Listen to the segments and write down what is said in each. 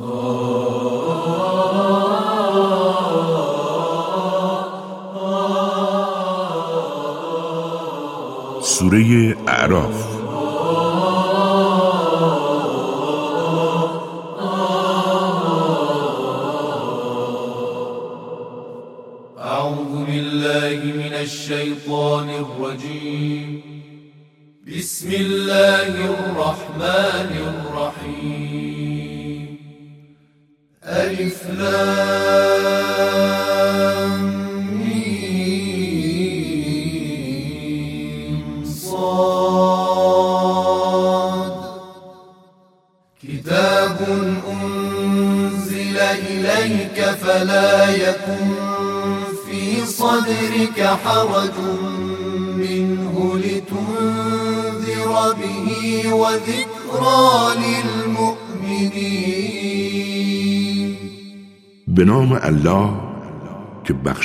سوره اعراف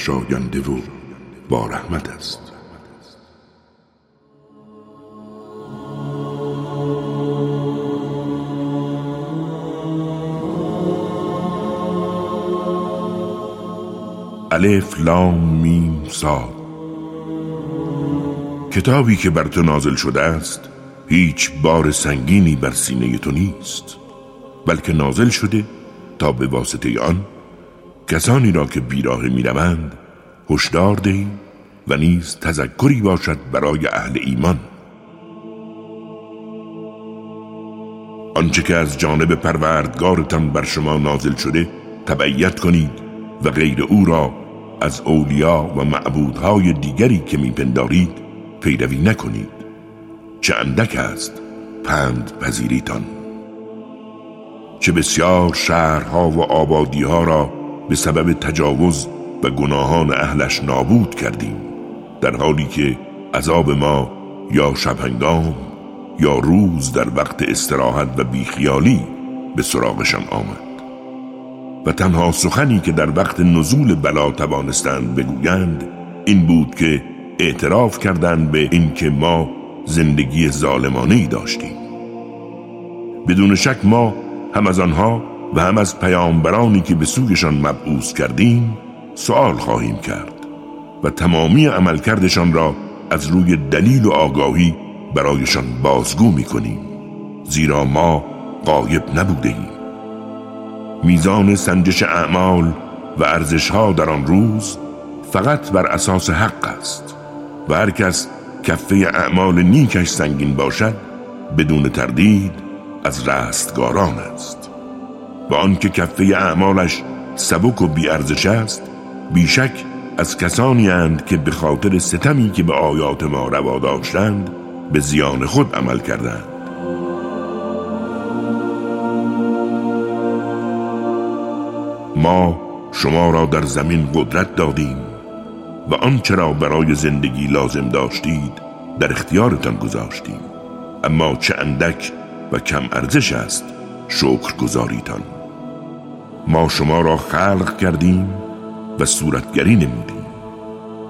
بخشاینده و با رحمت است. الف لام میم صاد کتابی که بر تو نازل شده است هیچ بار سنگینی بر سینه تو نیست بلکه نازل شده تا به واسطه آن کسانی را که بیراه می‌روند هشدار دهی و نیز تذکری باشد برای اهل ایمان. آنچه که از جانب پروردگارتان بر شما نازل شده تبعیت کنید و غیر او را از اولیا و معبودهای دیگری که میپندارید پیروی نکنید. چه اندک است پند پذیریتان. چه بسیار شهرها و آبادیها را به سبب تجاوز و گناهان اهلش نابود کردیم در حالی که عذاب ما یا شبهنگام یا روز در وقت استراحت و بیخیالی به سراغشان آمد. و تنها سخنی که در وقت نزول بلا توانستند بگویند این بود که اعتراف کردند به اینکه ما زندگی ظالمانه ای داشتیم. بدون شک ما هم از آنها و هم از پیامبرانی که به سویشان مبعوث کردیم سوال خواهیم کرد و تمامی عملکردشان را از روی دلیل و آگاهی برایشان بازگو می کنیم زیرا ما قایب نبوده ایم میزان سنجش اعمال و ارزشها در آن روز فقط بر اساس حق است و هر کس کفه اعمال نیکش سنگین باشد بدون تردید از رستگاران است. و آنکه کفه اعمالش سبک و بیارزش است بیشک از کسانی اند که به خاطر ستمی که به آیات ما روا داشتند به زیان خود عمل کردند. ما شما را در زمین قدرت دادیم و آنچه را برای زندگی لازم داشتید در اختیارتان گذاشتیم. اما چه اندک و کم ارزش است شکر گذاریتان ما شما را خلق کردیم و صورتگری نمودیم.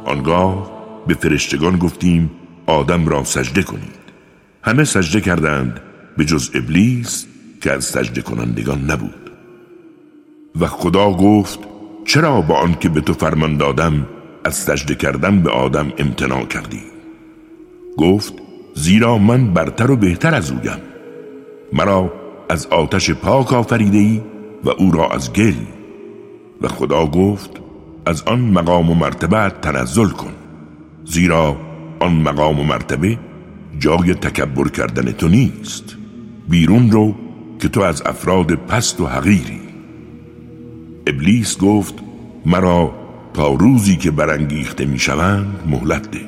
آنگاه به فرشتگان گفتیم آدم را سجده کنید. همه سجده کردند به جز ابلیس که از سجده کنندگان نبود. و خدا گفت چرا با آنکه به تو فرمان دادم از سجده کردن به آدم امتناع کردی؟ گفت زیرا من برتر و بهتر از اویم. مرا از آتش پاک آفریده ای و او را از گل. و خدا گفت از آن مقام و مرتبه تنزل کن. زیرا آن مقام و مرتبه جای تکبر کردن تو نیست. بیرون رو که تو از افراد پست و حقیری. ابلیس گفت مرا تا روزی که برانگیخته می‌شوند مهلت ده.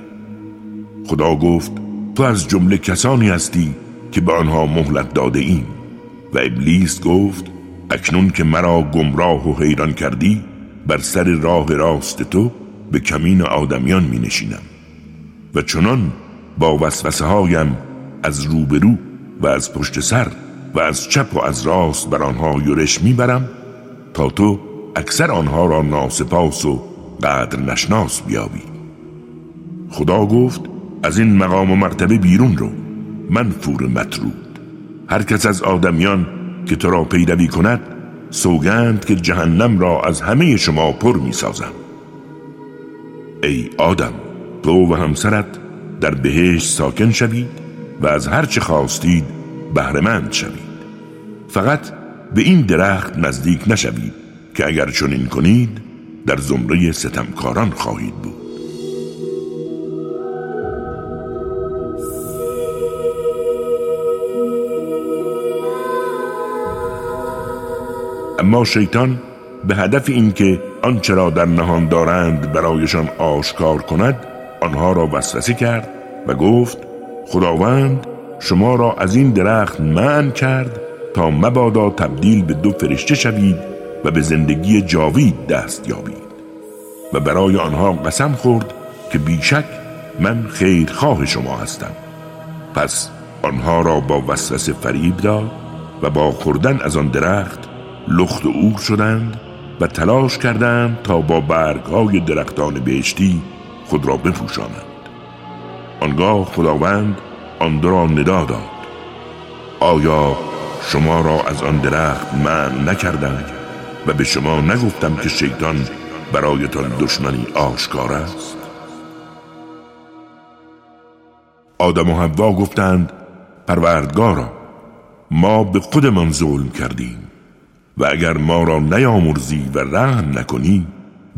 خدا گفت تو از جمله کسانی هستی که به آنها مهلت داده ایم. و ابلیس گفت اکنون که مرا گمراه و حیران کردی بر سر راه راست تو به کمین آدمیان می نشینم و چنان با وسوسه هایم از روبرو و از پشت سر و از چپ و از راست بر آنها یورش می‌برم تا تو اکثر آنها را ناسپاس و قدر نشناس بیابی. خدا گفت از این مقام و مرتبه بیرون رو. من فور مطرود. هر کس از آدمیان که تو را پیروی کند سوگند که جهنم را از همه شما پر می سازم ای آدم تو و همسرت در بهشت ساکن شوید و از هر چه خواستید بهرهمند شوید. فقط به این درخت نزدیک نشوید که اگر چنین کنید در زمره ستمکاران خواهید بود. اما شیطان به هدف اینکه آنچه را در نهان دارند برایشان آشکار کند آنها را وسوسه کرد و گفت خداوند شما را از این درخت من کرد تا مبادا تبدیل به دو فرشته شوید و به زندگی جاوید دست یابید. و برای آنها قسم خورد که بیشک من خیرخواه شما هستم. پس آنها را با وسوسه فریب داد و با خوردن از آن درخت لخت و اور شدند و تلاش کردند تا با برگهای درختان بهشتی خود را بپوشانند. آنگاه خداوند آن را ندا داد. آیا شما را از آن درخت من نکردم و به شما نگفتم که شیطان برایتان دشمنی آشکار است؟ آدم و حوا گفتند پروردگارا ما به خودمان ظلم کردیم. و اگر ما را نیامرزی و رحم نکنی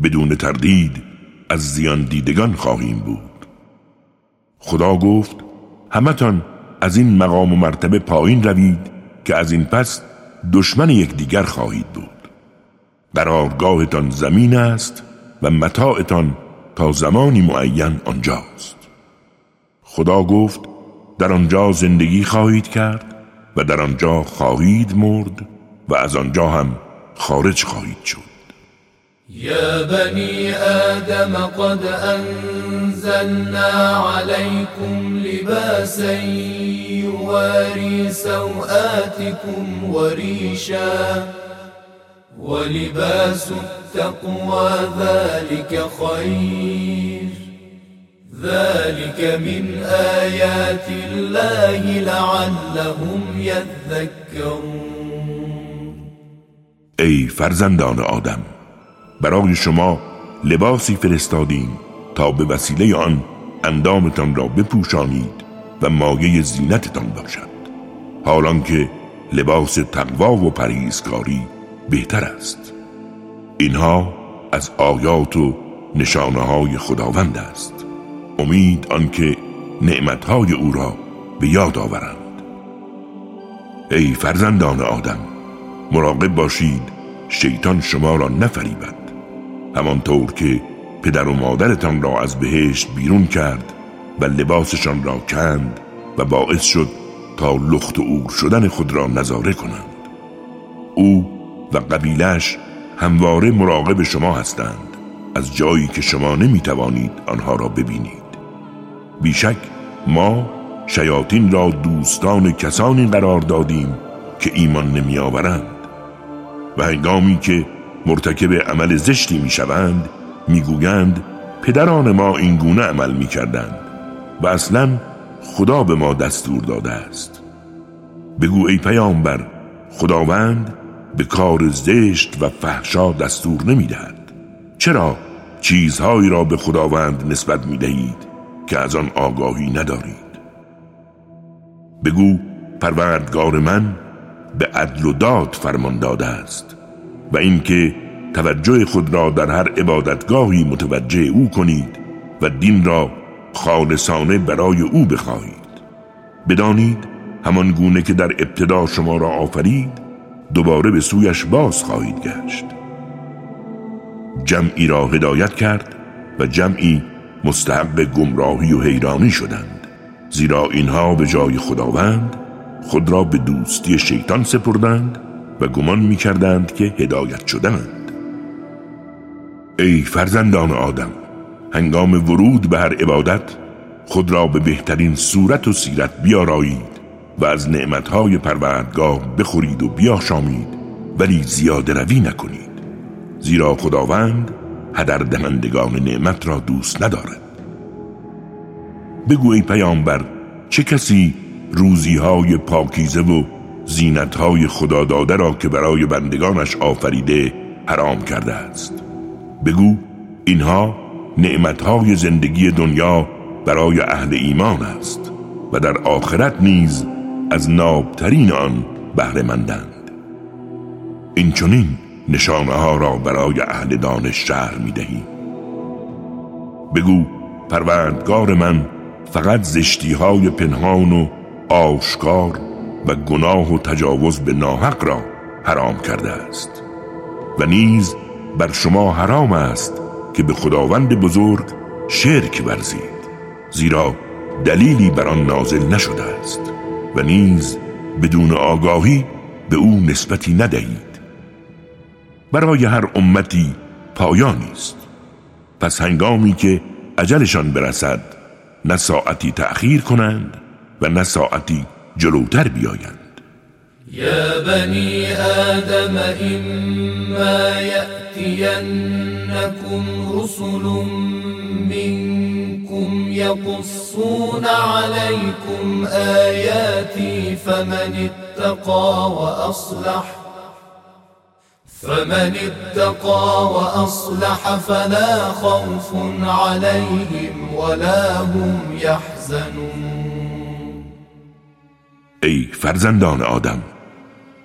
بدون تردید از زیان دیدگان خواهیم بود. خدا گفت همتان از این مقام و مرتبه پایین روید که از این پس دشمن یکدیگر خواهید بود. قرارگاهتان زمین است و متاعتان تا زمانی معین آنجاست. خدا گفت در آنجا زندگی خواهید کرد و در آنجا خواهید مرد و از آنجا هم خارج خواهید شد. يا بني آدم قد أنزلنا عليكم لباسا يواري سوآتكم وريشا ولباس التقوى ذلك خير. ذلك من آيات الله لعلهم يذكرون. ای فرزندان آدم برای شما لباسی فرستادیم تا به وسیله آن اندامتان را بپوشانید و مایه زینتتان باشد. حالان که لباس تقوا و پریزکاری بهتر است. اینها از آیات و نشانه های خداوند است. امید آنکه نعمتهای او را به یاد آورند. ای فرزندان آدم مراقب باشید شیطان شما را نفریبد. همانطور که پدر و مادرتان را از بهشت بیرون کرد و لباسشان را کند و باعث شد تا لخت و اور شدن خود را نظاره کنند. او و قبیلش همواره مراقب شما هستند. از جایی که شما نمی توانید آنها را ببینید. بیشک ما شیاطین را دوستان کسانی قرار دادیم که ایمان نمی آورند و هنگامی که مرتکب عمل زشتی می شوند می گویند پدران ما این گونه عمل می کردند و اصلا خدا به ما دستور داده است. بگو ای پیامبر خداوند به کار زشت و فحشا دستور نمی دهد چرا چیزهایی را به خداوند نسبت می دهید که از آن آگاهی ندارید؟ بگو پروردگار من به عدل و داد فرمان داده است و اینکه توجه خود را در هر عبادتگاهی متوجه او کنید و دین را خالصانه برای او بخواهید. بدانید همان گونه که در ابتدا شما را آفرید دوباره به سویش باز خواهید گشت. جمعی را هدایت کرد و جمعی مستحق گمراهی و حیرانی شدند زیرا اینها به جای خداوند خود را به دوستی شیطان سپردند و گمان می کردند که هدایت شدند ای فرزندان آدم هنگام ورود به هر عبادت خود را به بهترین صورت و سیرت بیارایید و از نعمتهای پروردگار بخورید و بیاشامید ولی زیاده روی نکنید. زیرا خداوند هدر دهندگان نعمت را دوست ندارد. بگو ای پیامبر چه کسی روزی های پاکیزه و زینتهای خدا داده را که برای بندگانش آفریده حرام کرده است. بگو اینها نعمتهای زندگی دنیا برای اهل ایمان است و در آخرت نیز از نابترین آن بهره مندند این چنین نشانه ها را برای اهل دانش شهر می دهیم بگو پروردگار من فقط زشتی های پنهان و آشکار و گناه و تجاوز به ناحق را حرام کرده است و نیز بر شما حرام است که به خداوند بزرگ شرک ورزید زیرا دلیلی بر آن نازل نشده است و نیز بدون آگاهی به او نسبتی ندهید. برای هر امتی پایانی است. پس هنگامی که عجلشان برسد نه ساعتی تأخیر کنند و نه ساعتی جلوتر بیایند. یا بنی آدم اما یأتینکم رسل منکم یقصون علیکم آیاتی فمن اتقا وأصلح فمن اتقى وأصلح فلا خوف عليهم ولا هم يحزنون ای فرزندان آدم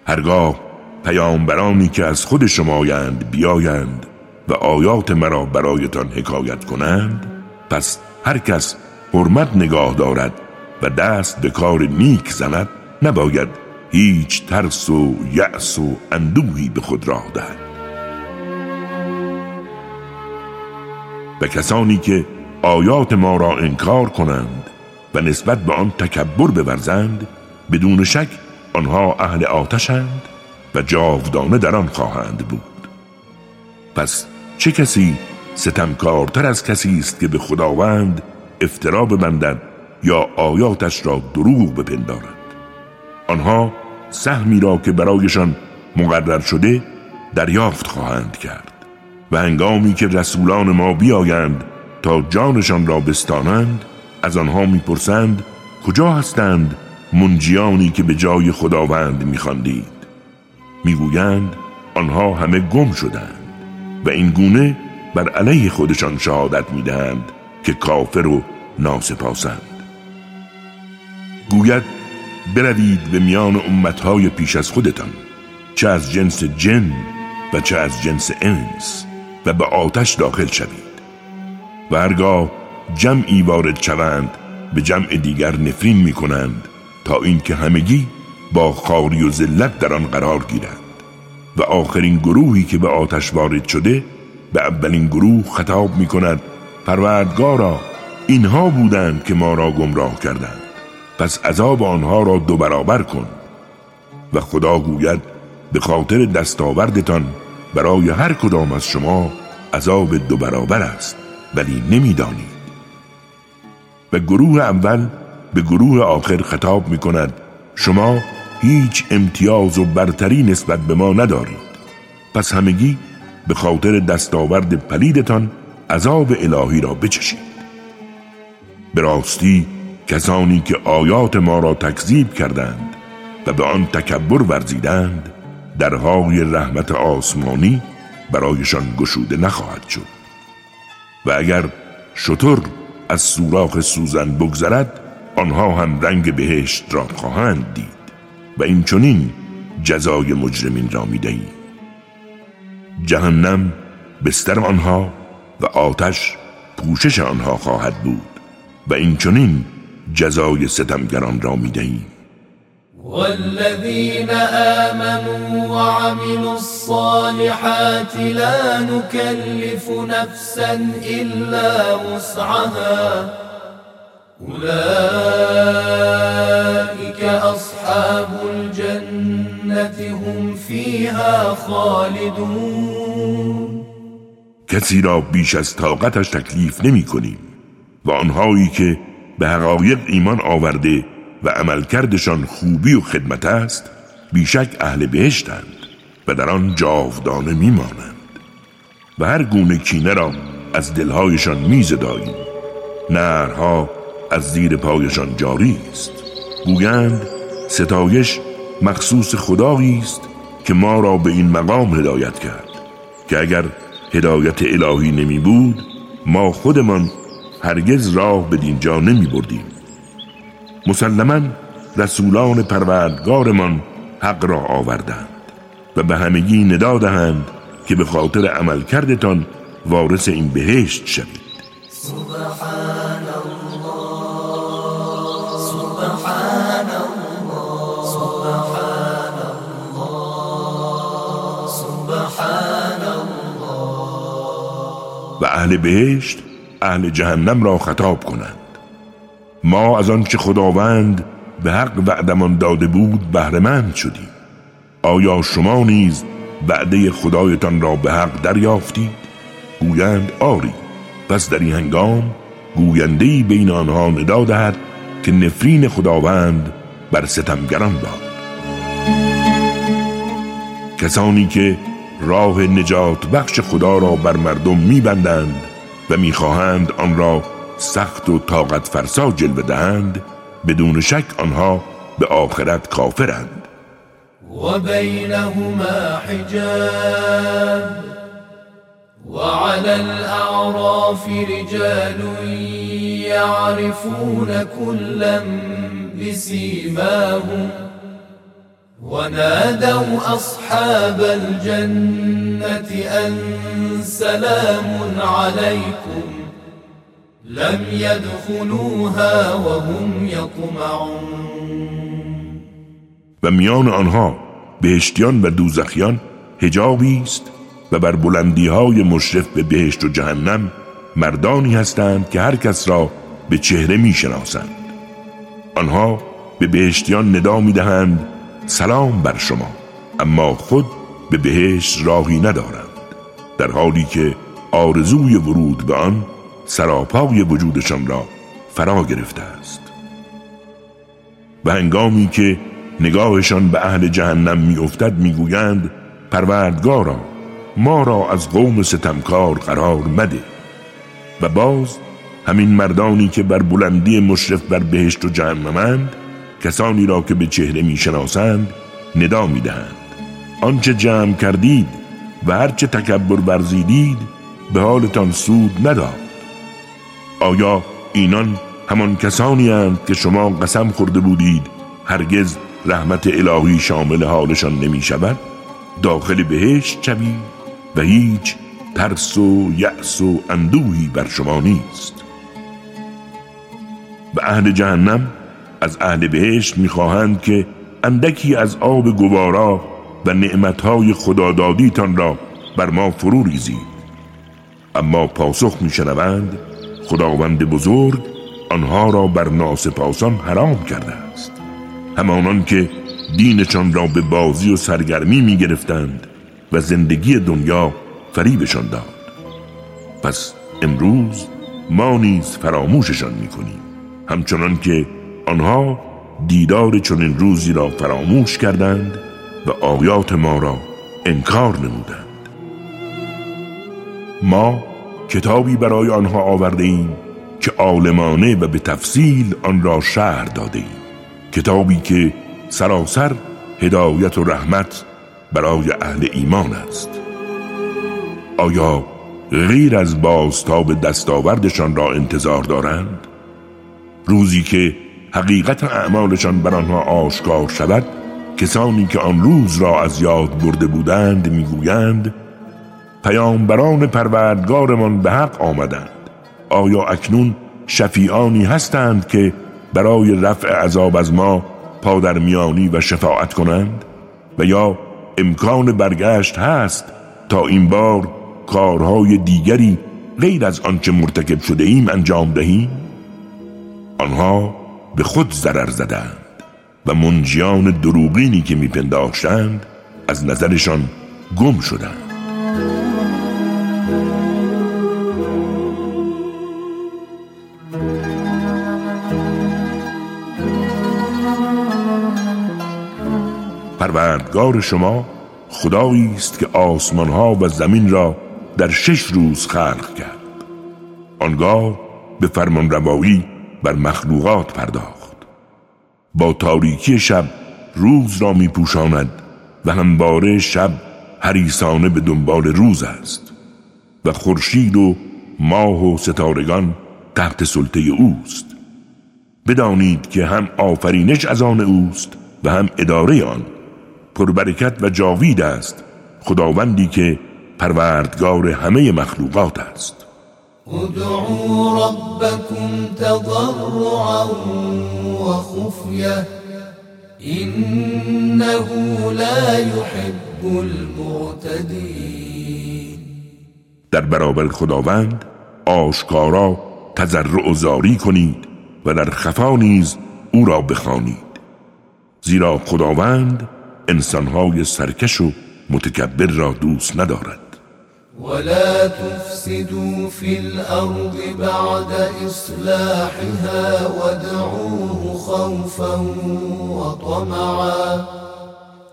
هرگاه پیامبرانی که از خود شمایند بیایند و آیات مرا برایتان حکایت کنند پس هر کس حرمت نگاه دارد و دست به کار نیک زند نباید هیچ ترس و یأس و اندوهی به خود راه دهد. و کسانی که آیات ما را انکار کنند و نسبت به آن تکبر بورزند بدون شک آنها اهل آتشند و جاودانه در آن خواهند بود. پس چه کسی ستمکارتر از کسی است که به خداوند افترا ببندد یا آیاتش را دروغ بپندارد؟ آنها سهمی را که برایشان مقرر شده دریافت خواهند کرد و هنگامی که رسولان ما بیایند تا جانشان را بستانند از آنها می‌پرسند کجا هستند منجیانی که به جای خداوند میخواندید. می‌گویند آنها همه گم شدند و این گونه بر علیه خودشان شهادت می‌دهند که کافر و ناسپاسند. گوید بروید به میان امتهای پیش از خودتان چه از جنس جن و چه از جنس انس و به آتش داخل شوید. و هرگاه جمعی وارد شوند به جمع دیگر نفرین می کنند تا اینکه همگی با خاری و ذلت در آن قرار گیرند. و آخرین گروهی که به آتش وارد شده به اولین گروه خطاب می کند پروردگارا اینها بودند که ما را گمراه کردند. پس عذاب آنها را دو برابر کن. و خدا گوید به خاطر دستاوردتان برای هر کدام از شما عذاب دو برابر است ولی نمی‌دانید. و گروه اول به گروه آخر خطاب می کند شما هیچ امتیاز و برتری نسبت به ما ندارید. پس همگی به خاطر دستاورد پلیدتان عذاب الهی را بچشید. به راستی کسانی که آیات ما را تکذیب کردند و به آن تکبر ورزیدند درهای رحمت آسمانی برایشان گشوده نخواهد شد. و اگر شطور از سوراخ سوزن بگذرد آنها هم رنگ بهشت را خواهند دید و این چنین جزای مجرمین را می‌دهیم. جهنم بستر آنها و آتش پوشش آنها خواهد بود و این چنین جزای ستمگران را می‌دهیم. والذین آمنوا وعملوا الصالحات لا نكلف نفسا إلا وسعها. أولئك أصحاب الجنة هم فيها خالدون. کسی را بیش از طاقتش تکلیف نمی کنیم و آنهایی که به حقایق ایمان آورده و عملکردشان خوبی و خدمت است بیشک اهل بهشتند و در آن جاودانه میمانند و هر گونه کینه را از دلهایشان میزداییم نرها از زیر پایشان جاری است. گویند ستایش مخصوص خدایی است که ما را به این مقام هدایت کرد که اگر هدایت الهی نمی بود ما خودمان هرگز راه به دینجا نمی بردیم. مسلما رسولان پروردگارمان حق را آوردند و به همگی ندا دهند که به خاطر عمل کردتان وارث این بهشت شوید. و اهل بهشت اهل جهنم را خطاب کنند. ما از آنچه خداوند به حق وعدمان داده بود بهرهمند شدیم. آیا شما نیز وعده خدایتان را به حق دریافتید؟ گویند آری. پس در این هنگام گویندهی بین آنها ندا دهد که نفرین خداوند بر ستمگران باد. کسانی که راه نجات بخش خدا را بر مردم میبندند و می‌خواهند آن را سخت و طاقت فرسا جلوه دهند بدون شک آنها به آخرت کافرند. و بینهما حجاب وعلى الأعراف رجال يعرفون كلا بسيماهم ونادوا أصحاب الجنة أن سلام عليكم لم يدخلوها وهم يطمعون و میان آنها بهشتیان و دوزخیان هجابی است و بر بلندی های مشرف به بهشت و جهنم مردانی هستند که هر کس را به چهره می شناسند. آنها به بهشتیان ندا می دهند سلام بر شما. اما خود به بهشت راهی ندارند در حالی که آرزوی ورود به آن سراپای وجودشان را فرا گرفته است. و هنگامی که نگاهشان به اهل جهنم میافتد می‌گویند پروردگارا ما را از قوم ستمکار قرار مده. و باز همین مردانی که بر بلندی مشرف بر بهشت و جهنمند کسانی را که به چهره می‌شناسند ندا می‌دهند. آنچه جمع کردید و هرچه تکبر برزیدید به حالتان سود نداد. آیا اینان همان کسانی هستند که شما قسم خورده بودید هرگز رحمت الهی شامل حالشان نمی شود داخل بهشت شوید و هیچ ترس و یأس و اندوهی بر شما نیست. و اهل جهنم از اهل بهشت می‌خواهند که اندکی از آب گوارا و نعمتهای خدادادیتان را بر ما فرو ریزید. اما پاسخ میشنوند خداوند بزرگ آنها را بر ناسپاسان حرام کرده است. همانان که دینشان را به بازی و سرگرمی می گرفتند و زندگی دنیا فریبشان داد. پس امروز ما نیز فراموششان می‌کنیم. همچنان که آنها دیدار چنین روزی را فراموش کردند و آیات ما را انکار نمودند. ما کتابی برای آنها آورده ایم که عالمانه و به تفصیل آن را شهر داده ایم. کتابی که سراسر هدایت و رحمت برای اهل ایمان است. آیا غیر از بازتاب دستاوردشان را انتظار دارند؟ روزی که حقیقت اعمالشان بر آنها آشکار شود. کسانی که آن روز را از یاد برده بودند می‌گویند پیامبران پروردگارمان به حق آمدند. آیا اکنون شفیعانی هستند که برای رفع عذاب از ما پادرمیانی و شفاعت کنند؟ و یا امکان برگشت هست تا این بار کارهای دیگری غیر از آنچه مرتکب شده ایم انجام دهیم؟ آنها به خود ضرر زدند و منجیان دروغینی که میپنداشتند از نظرشان گم شدند. پروردگار شما خدایی است که آسمان ها و زمین را در شش روز خلق کرد. آنگاه به فرمان روایی بر مخلوقات پرداخت. با تاریکی شب روز را می پوشاند و همواره شب حریسانه به دنبال روز است و خورشید و ماه و ستارگان تحت سلطه اوست. بدانید که هم آفرینش از آن اوست و هم اداره آن پربرکت و جاوید است خداوندی که پروردگار همه مخلوقات است. ادعوا ربكم تضرعا وخفية إنه لا يحب المعتدين. در برابر خداوند آشکارا تضرع و زاری کنید و در خفا نیز او را بخوانید. زیرا خداوند انسانهای سرکش و متکبر را دوست ندارد. ولا تفسدوا في الأرض بعد إصلاحها وادعوه خوفا وطمعا.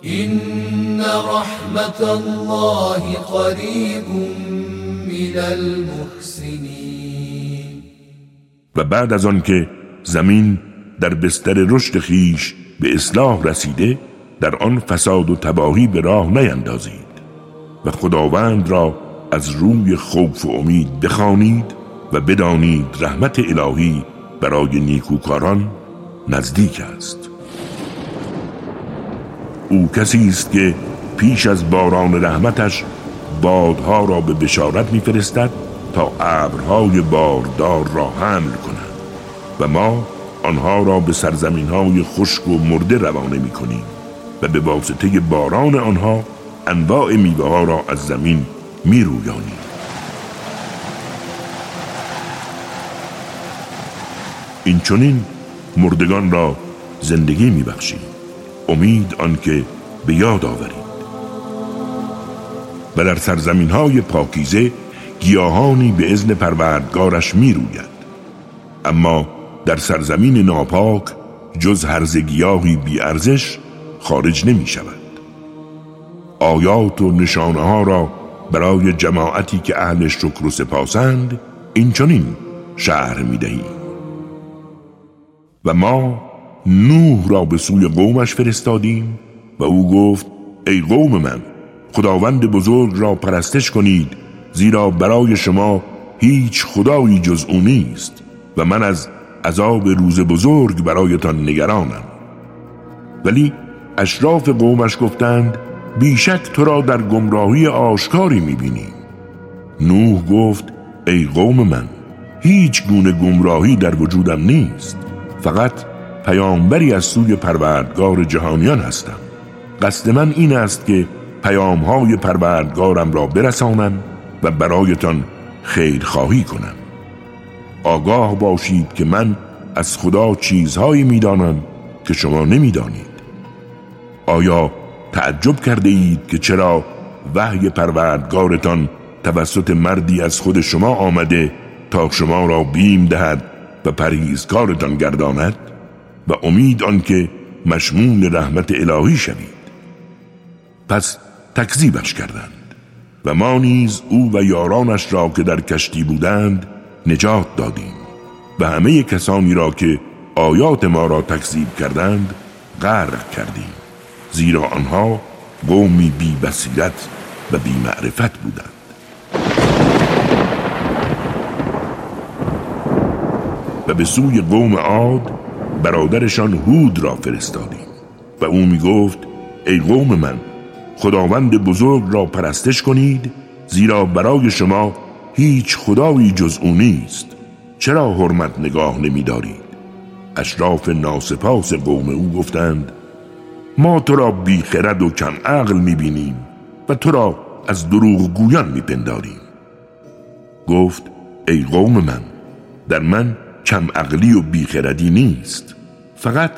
إن رحمة الله قريب من المحسنين. و بعد از آنکه زمین در بستر رشد خیش به اصلاح رسیده در آن فساد و تباهی به راه نیندازید و خداوند را از روی خوف و امید بخوانید و بدانید رحمت الهی برای نیکوکاران نزدیک است. او کسی است که پیش از باران رحمتش بادها را به بشارت میفرستد تا ابرهای باردار را حمل کنند و ما آنها را به سرزمین های خشک و مرده روانه می کنیم و به واسطه باران آنها انواع میوه ها را از زمین می رویانیم این چونین مردگان را زندگی می بخشیم امید آنکه به یاد آورید. و در سرزمین های پاکیزه گیاهانی به ازن پروردگارش می روید اما در سرزمین ناپاک جز هرز گیاهی بی ارزش خارج نمی شود آیات و نشانه ها را برای جماعتی که اهل شکر و سپاسند این چنین شهر می دهیم و ما نوح را به سوی قومش فرستادیم و او گفت ای قوم من خداوند بزرگ را پرستش کنید زیرا برای شما هیچ خدایی جز او نیست و من از عذاب روز بزرگ برایتان نگرانم. ولی اشراف قومش گفتند بیشک تو را در گمراهی آشکاری می‌بینیم. نوح گفت ای قوم من هیچ گونه گمراهی در وجودم نیست. فقط پیامبری از سوی پروردگار جهانیان هستم. قصد من این است که پیامهای پروردگارم را برسانم و برایتان خیرخواهی کنم. آگاه باشید که من از خدا چیزهایی می‌دانم که شما نمی‌دانید. آیا تعجب کرده اید که چرا وحی پروردگارتان توسط مردی از خود شما آمده تا شما را بیم دهد و پرهیزکارتان گرداند و امید آنکه مشمول رحمت الهی شوید. پس تکذیبش کردند و ما نیز او و یارانش را که در کشتی بودند نجات دادیم و همه کسانی را که آیات ما را تکذیب کردند غرق کردیم. زیرا آنها قومی بی بصیرت و بی معرفت بودند. و به سوی قوم عاد برادرشان هود را فرستادیم و او می گفت ای قوم من خداوند بزرگ را پرستش کنید زیرا برای شما هیچ خدایی جز او نیست. چرا حرمت نگاه نمی دارید اشراف ناسپاس قوم او گفتند ما تو را بیخرد و کم عقل می‌بینیم و تو را از دروغ گویان میپنداریم. گفت ای قوم من در من کم عقلی و بیخردی نیست. فقط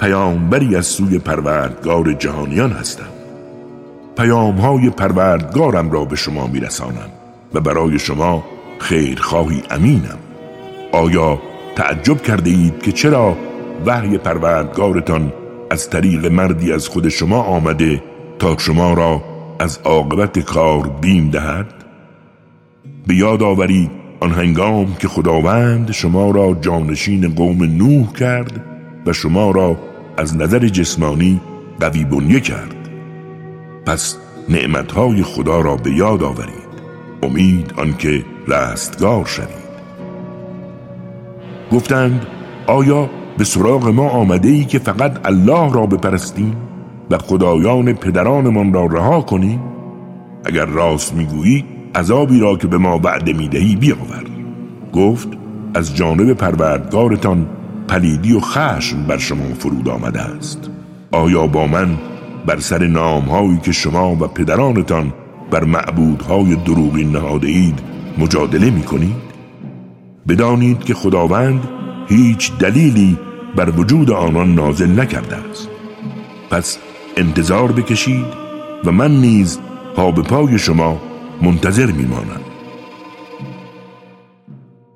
پیامبری از سوی پروردگار جهانیان هستم. پیامهای پروردگارم را به شما میرسانم و برای شما خیرخواهی امینم. آیا تعجب کرده اید که چرا وحی پروردگارتان از طریق مردی از خود شما آمده تا شما را از عاقبت کار بیم دهد؟ به یاد آورید آن هنگام که خداوند شما را جانشین قوم نوح کرد و شما را از نظر جسمانی قوی بنیه کرد. پس نعمتهای خدا را به یاد آورید. امید آنکه رستگار شوید. گفتند آیا به سراغ ما آمده ای که فقط الله را بپرستیم و خدایان پدرانمان را رها کنیم. اگر راست می‌گویی عذابی را که به ما وعده می‌دهی بیاور. گفت از جانب پروردگارتان پلیدی و خشم بر شما فرود آمده است. آیا با من بر سر نامهایی که شما و پدرانتان بر معبودهای دروغی نهاده اید مجادله می کنید؟ بدانید که خداوند هیچ دلیلی بر وجود آنان نازل نکرده است. پس انتظار بکشید و من نیز پا به پای شما منتظر میمانم.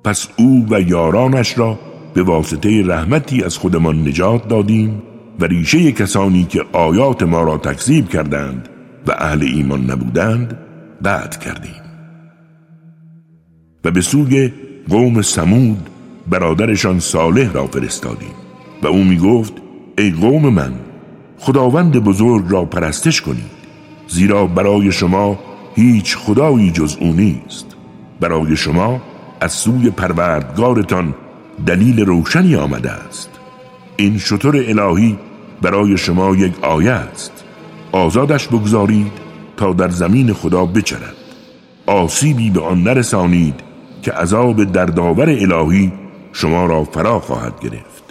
پس او و یارانش را به واسطه رحمتی از خودمان نجات دادیم و ریشه کسانی که آیات ما را تکذیب کردند و اهل ایمان نبودند بعد کردیم. و به سوی قوم سمود برادرشان صالح را فرستادیم. و او می گفت ای قوم من خداوند بزرگ را پرستش کنید زیرا برای شما هیچ خدایی جز او نیست. برای شما از سوی پروردگارتان دلیل روشنی آمده است. این شطور الهی برای شما یک آیه است. آزادش بگذارید تا در زمین خدا بچرد. آسیبی به آن نرسانید که عذاب دردآور الهی شما را فرا خواهد گرفت.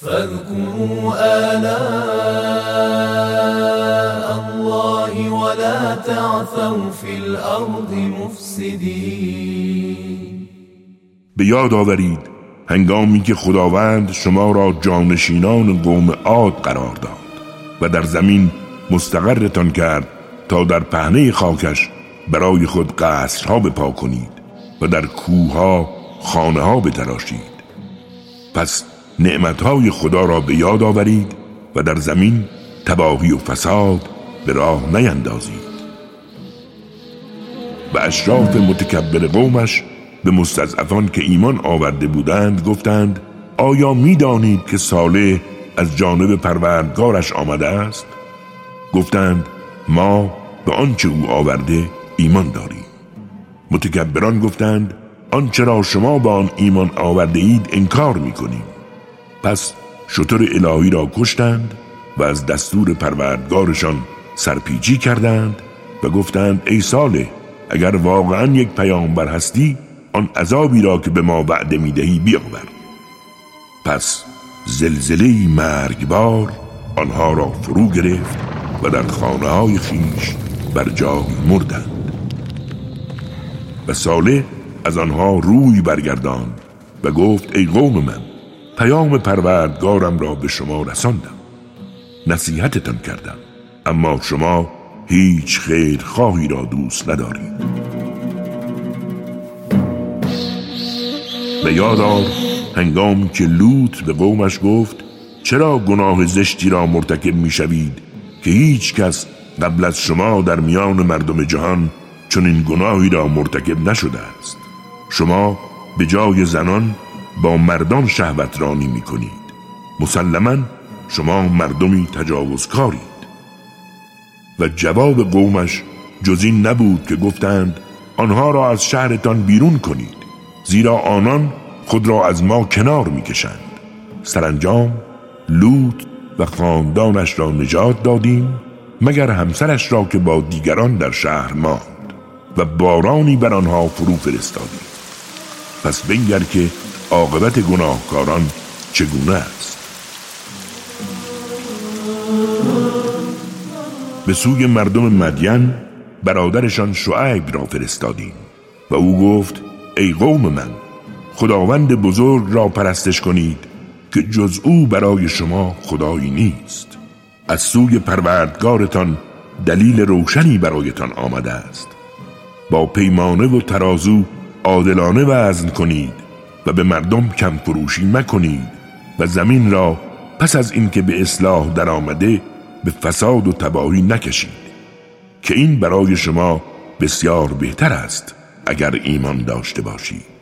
فاذكروا آلاء الله ولا تعثوا في الأرض مفسدين. به یاد هنگامی که خداوند شما را جانشینان قوم عاد قرار داد و در زمین مستقرتان کرد تا در پهنه خاکش برای خود قصرها بپا کنید و در کوها خانه ها بتراشید. پس نعمتهای خدا را به یاد آورید و در زمین تباهی و فساد به راه نیندازید. و اشراف متکبر قومش به مستضعفان که ایمان آورده بودند گفتند آیا می‌دانید که صالح از جانب پروردگارش آمده است؟ گفتند ما به آنچه او آورده ایمان داریم. متکبران گفتند آنچه را شما به آن ایمان آورده اید انکار می‌کنیم. پس شطور الهی را کشتند و از دستور پروردگارشان سرپیچی کردند و گفتند ای ساله اگر واقعا یک پیامبر هستی آن عذابی را که به ما وعده می‌دهی بیاور. پس زلزله مرگبار آنها را فرو گرفت و در خانه های خیش بر جای مردند. و ساله از آنها روی برگردان و گفت ای قوم من پیام پروردگارم را به شما رساندم. نصیحتتان کردم. اما شما هیچ خیر خواهی را دوست ندارید. و یادار هنگام که لوط به قومش گفت چرا گناه زشتی را مرتکب می شوید که هیچ کس قبل از شما در میان مردم جهان چون این گناهی را مرتکب نشده است؟ شما به جای زنان با مردان شهوت رانی می کنید مسلما شما مردمی تجاوزکارید. و جواب قومش جز این نبود که گفتند آنها را از شهرتان بیرون کنید زیرا آنان خود را از ما کنار می‌کشند. سرانجام لوط و خاندانش را نجات دادیم مگر همسرش را که با دیگران در شهر ماند و بارانی بر آنها فرو فرستادیم. پس بنگر که عاقبت گناهکاران چگونه است؟ به سوی مردم مدین برادرشان شعیب را فرستادیم و او گفت ای قوم من خداوند بزرگ را پرستش کنید که جز او برای شما خدایی نیست. از سوی پروردگارتان دلیل روشنی برایتان آمده است. با پیمانه و ترازو عادلانه وزن کنید به مردم کم فروشی مکنید و زمین را پس از اینکه به اصلاح درآمده به فساد و تباهی نکشید که این برای شما بسیار بهتر است اگر ایمان داشته باشید.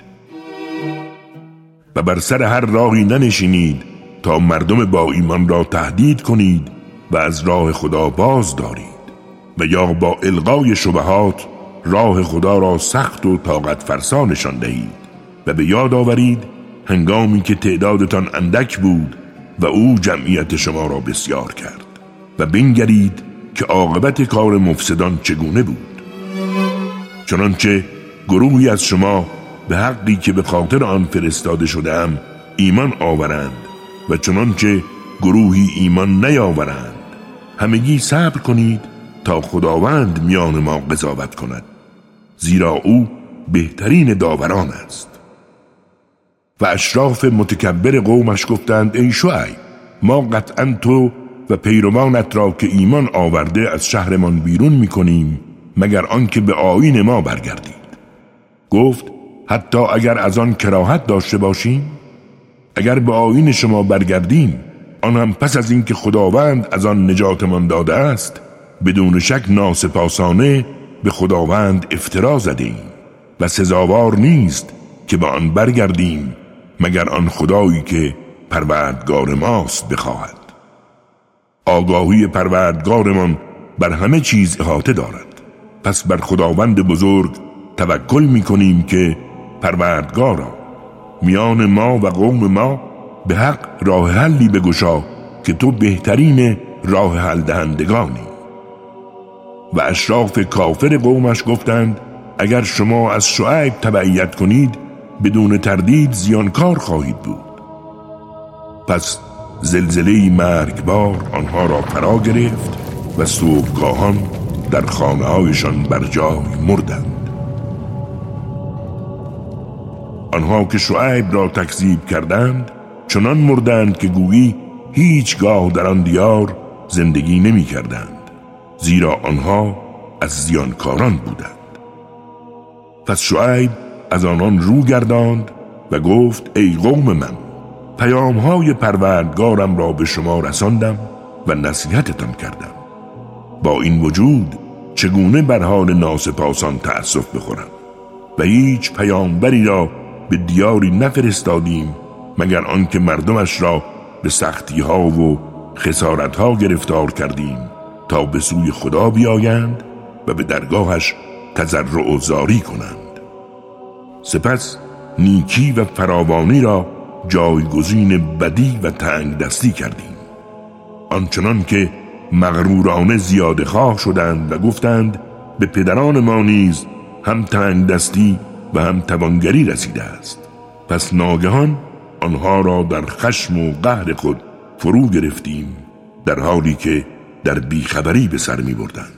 و بر سر هر راهی ننشینید تا مردم با ایمان را تهدید کنید و از راه خدا باز دارید و یا با القای شبهات راه خدا را سخت و طاقت فرسا نشان دهید. و به یاد آورید هنگامی که تعدادتان اندک بود و او جمعیت شما را بسیار کرد و بنگرید که عاقبت کار مفسدان چگونه بود. چنانچه گروهی از شما به حقی که به خاطر آن فرستاده شدم ایمان آورند و چنانچه گروهی ایمان نیاورند همگی صبر کنید تا خداوند میان ما قضاوت کند زیرا او بهترین داوران است. و اشراف متکبر قومش گفتند ای شعیب ما قطعا تو و پیروانت را که ایمان آورده از شهرمان بیرون می‌کنیم مگر آنکه به آین ما برگردید؟ گفت حتی اگر از آن کراهت داشته باشیم اگر به آین شما برگردیم آن هم پس از اینکه خداوند از آن نجاتمان داده است بدون شک ناسپاسانه به خداوند افترا زدیم و سزاوار نیست که به آن برگردیم مگر آن خدایی که پروردگار ماست بخواهد؟ آگاهی پروردگارمان بر همه چیز احاطه دارد. پس بر خداوند بزرگ توکل می کنیم که پروردگارا میان ما و قوم ما به حق راه حلی بگشا که تو بهترین راه حل دهندگانی. و اشراف کافر قومش گفتند اگر شما از شعیب تبعیت کنید بدون تردید زیانکار خواهید بود. پس زلزله مرگبار آنها را فرا گرفت و صبحگاهان در خانه هایشان بر جای مردند. آنها که شعیب را تکذیب کردند چنان مردند که گویی هیچگاه در آن دیار زندگی نمی کردند زیرا آنها از زیانکاران بودند. پس شعیب از آنان رو گرداند و گفت ای قوم من پیام های پروردگارم را به شما رساندم و نصیحتتان کردم. با این وجود چگونه بر حال ناسپاسان تأسف بخورم؟ و هیچ پیامبری را به دیاری نفرستادیم مگر آنکه مردمش را به سختی ها و خسارت ها گرفتار کردیم تا به سوی خدا بیایند و به درگاهش تضرع و زاری کنند. سپس نیکی و فراوانی را جایگزین بدی و تنگ دستی کردیم. آنچنان که مغرورانه زیاده خواه شدند و گفتند به پدران ما نیز هم تنگ دستی و هم توانگری رسیده است. پس ناگهان آنها را در خشم و قهر خود فرو گرفتیم در حالی که در بیخبری به سر می بردند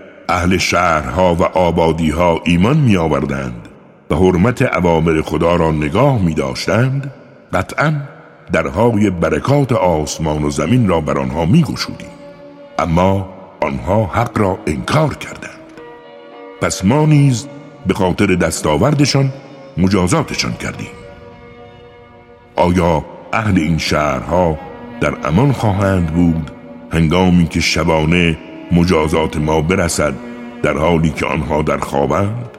اهل شهرها و آبادیها ایمان می آوردند و حرمت عوامر خدا را نگاه می داشتند قطعا درهای برکات آسمان و زمین را بر آنها می گشودیم. اما آنها حق را انکار کردند پس ما نیز به خاطر دستاوردشان مجازاتشان کردیم آیا اهل این شهرها در امان خواهند بود هنگامی که شبانه مجازات ما برسد در حالی که آنها در خوابند؟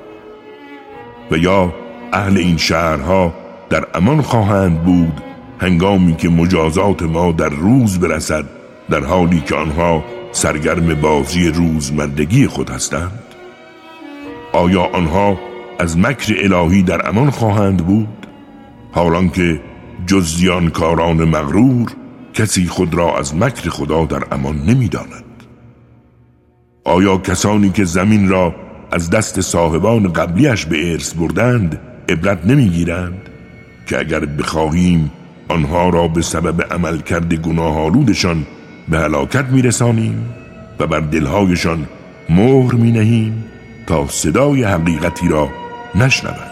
و یا اهل این شهرها در امان خواهند بود هنگامی که مجازات ما در روز برسد در حالی که آنها سرگرم بازی روزمرگی خود هستند؟ آیا آنها از مکر الهی در امان خواهند بود؟ حالان که جز کاران مغرور کسی خود را از مکر خدا در امان نمی‌داند. آیا کسانی که زمین را از دست صاحبان قبلیش به ارث بردند عبرت نمی‌گیرند؟ که اگر بخواهیم آنها را به سبب عملکرد گناه آلودشان به هلاکت میرسانیم و بر دلهایشان مهر می نهیم تا صدای حقیقتی را نشنوند.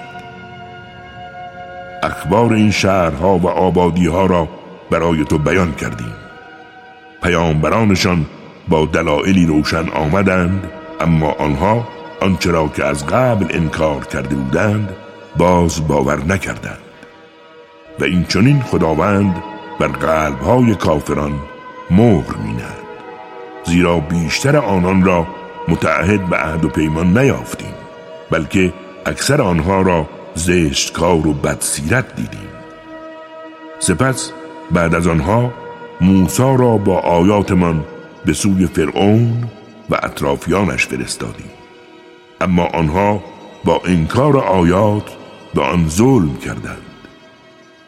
اخبار این شهرها و آبادیها را برای تو بیان کردیم. پیامبرانشان با دلایلی روشن آمدند اما آنها آنچه را که از قبل انکار کرده بودند باز باور نکردند. و این چنین خداوند بر قلبهای کافران مهر میند زیرا بیشتر آنان را متعهد به عهد و پیمان نیافتیم بلکه اکثر آنها را زشتکار و بدسیرت دیدیم. سپس بعد از آنها موسی را با آیاتمان به سوی فرعون و اطرافیانش فرستادیم. اما آنها با انکار آیات به آن ظلم کردند.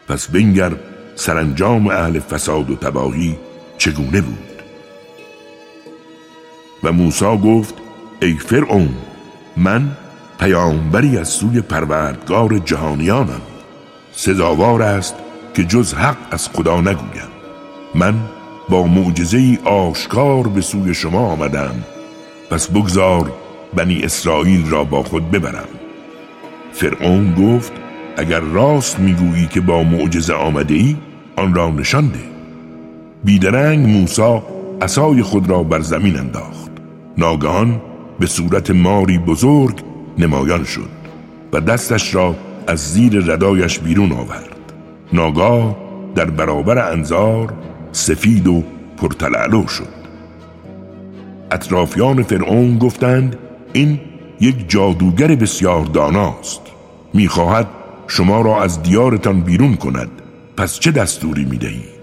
پس بنگر سرانجام اهل فساد و تباهی چگونه بود؟ و موسی گفت ای فرعون من پیامبری از سوی پروردگار جهانیانم. سزاوار است که جز حق از خدا نگویم. من با معجزه آشکار به سوی شما آمدم. پس بگذار بنی اسرائیل را با خود ببرم. فرعون گفت اگر راست می‌گویی که با معجزه آمده ای آن را نشان ده. بیدرنگ موسا عصای خود را بر زمین انداخت. ناگهان به صورت ماری بزرگ نمایان شد و دستش را از زیر ردایش بیرون آورد. ناگاه در برابر انظار سفید و پرتلعلو شد. اطرافیان فرعون گفتند این یک جادوگر بسیار داناست. می‌خواهد شما را از دیارتان بیرون کند. پس چه دستوری می‌دهید؟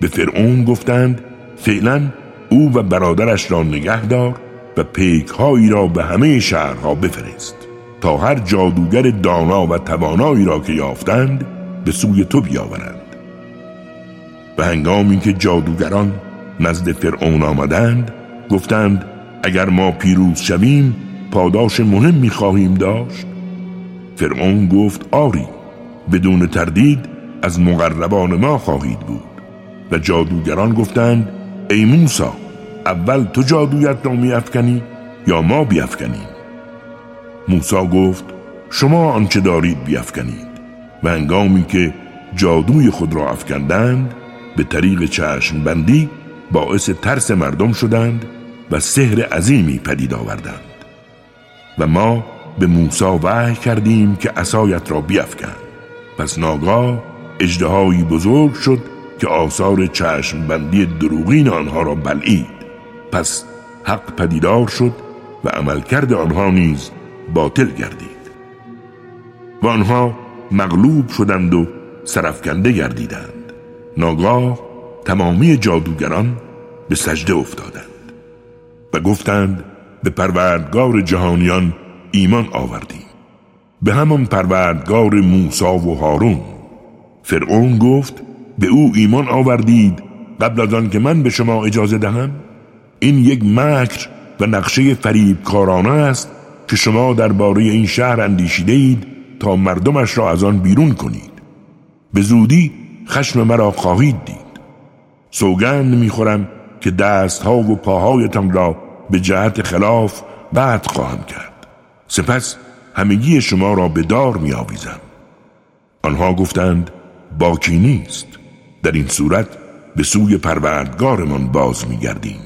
به فرعون گفتند فعلا او و برادرش را نگه دار و پیکهایی را به همه شهرها بفرست تا هر جادوگر دانا و توانایی را که یافتند به سوی تو بیاورند و هنگامی که جادوگران نزد فرعون آمدند گفتند اگر ما پیروز شویم پاداش مهم می‌خواهیم داشت. فرعون گفت آری بدون تردید از مقربان ما خواهید بود. و جادوگران گفتند ای موسا اول تو جادویت را میافکنی یا ما بیافکنیم؟ موسا گفت شما آنچه دارید بیافکنید. و هنگامی که جادوی خود را افکندند به طریق چشم بندی باعث ترس مردم شدند و سحر عظیمی پدید آوردند. و ما به موسا وحی کردیم که عصایت را بیافکن پس ناگاه اجدهایی بزرگ شد که آثار چشم بندی دروغین آنها را بلعید. پس حق پدیدار شد و عملکرد آنها نیز باطل گردید. و آنها مغلوب شدند و سرفکنده گردیدند. ناگاه تمامی جادوگران به سجده افتادند و گفتند به پروردگار جهانیان ایمان آوردیم. به همان پروردگار موسا و هارون. فرعون گفت به او ایمان آوردید قبل از آن که من به شما اجازه دهم؟ این یک مکر و نقشه فریب کارانه است که شما درباره این شهر اندیشیده اید تا مردمش را از آن بیرون کنید. به زودی خشم مرا خواهید دید سوگند می‌خورم که دستها و پاهایتان را به جهت خلاف بعد خواهم کرد سپس همگی شما را به دار می آویزم. آنها گفتند باکی نیست در این صورت به سوی پروردگارمان باز می گردیم.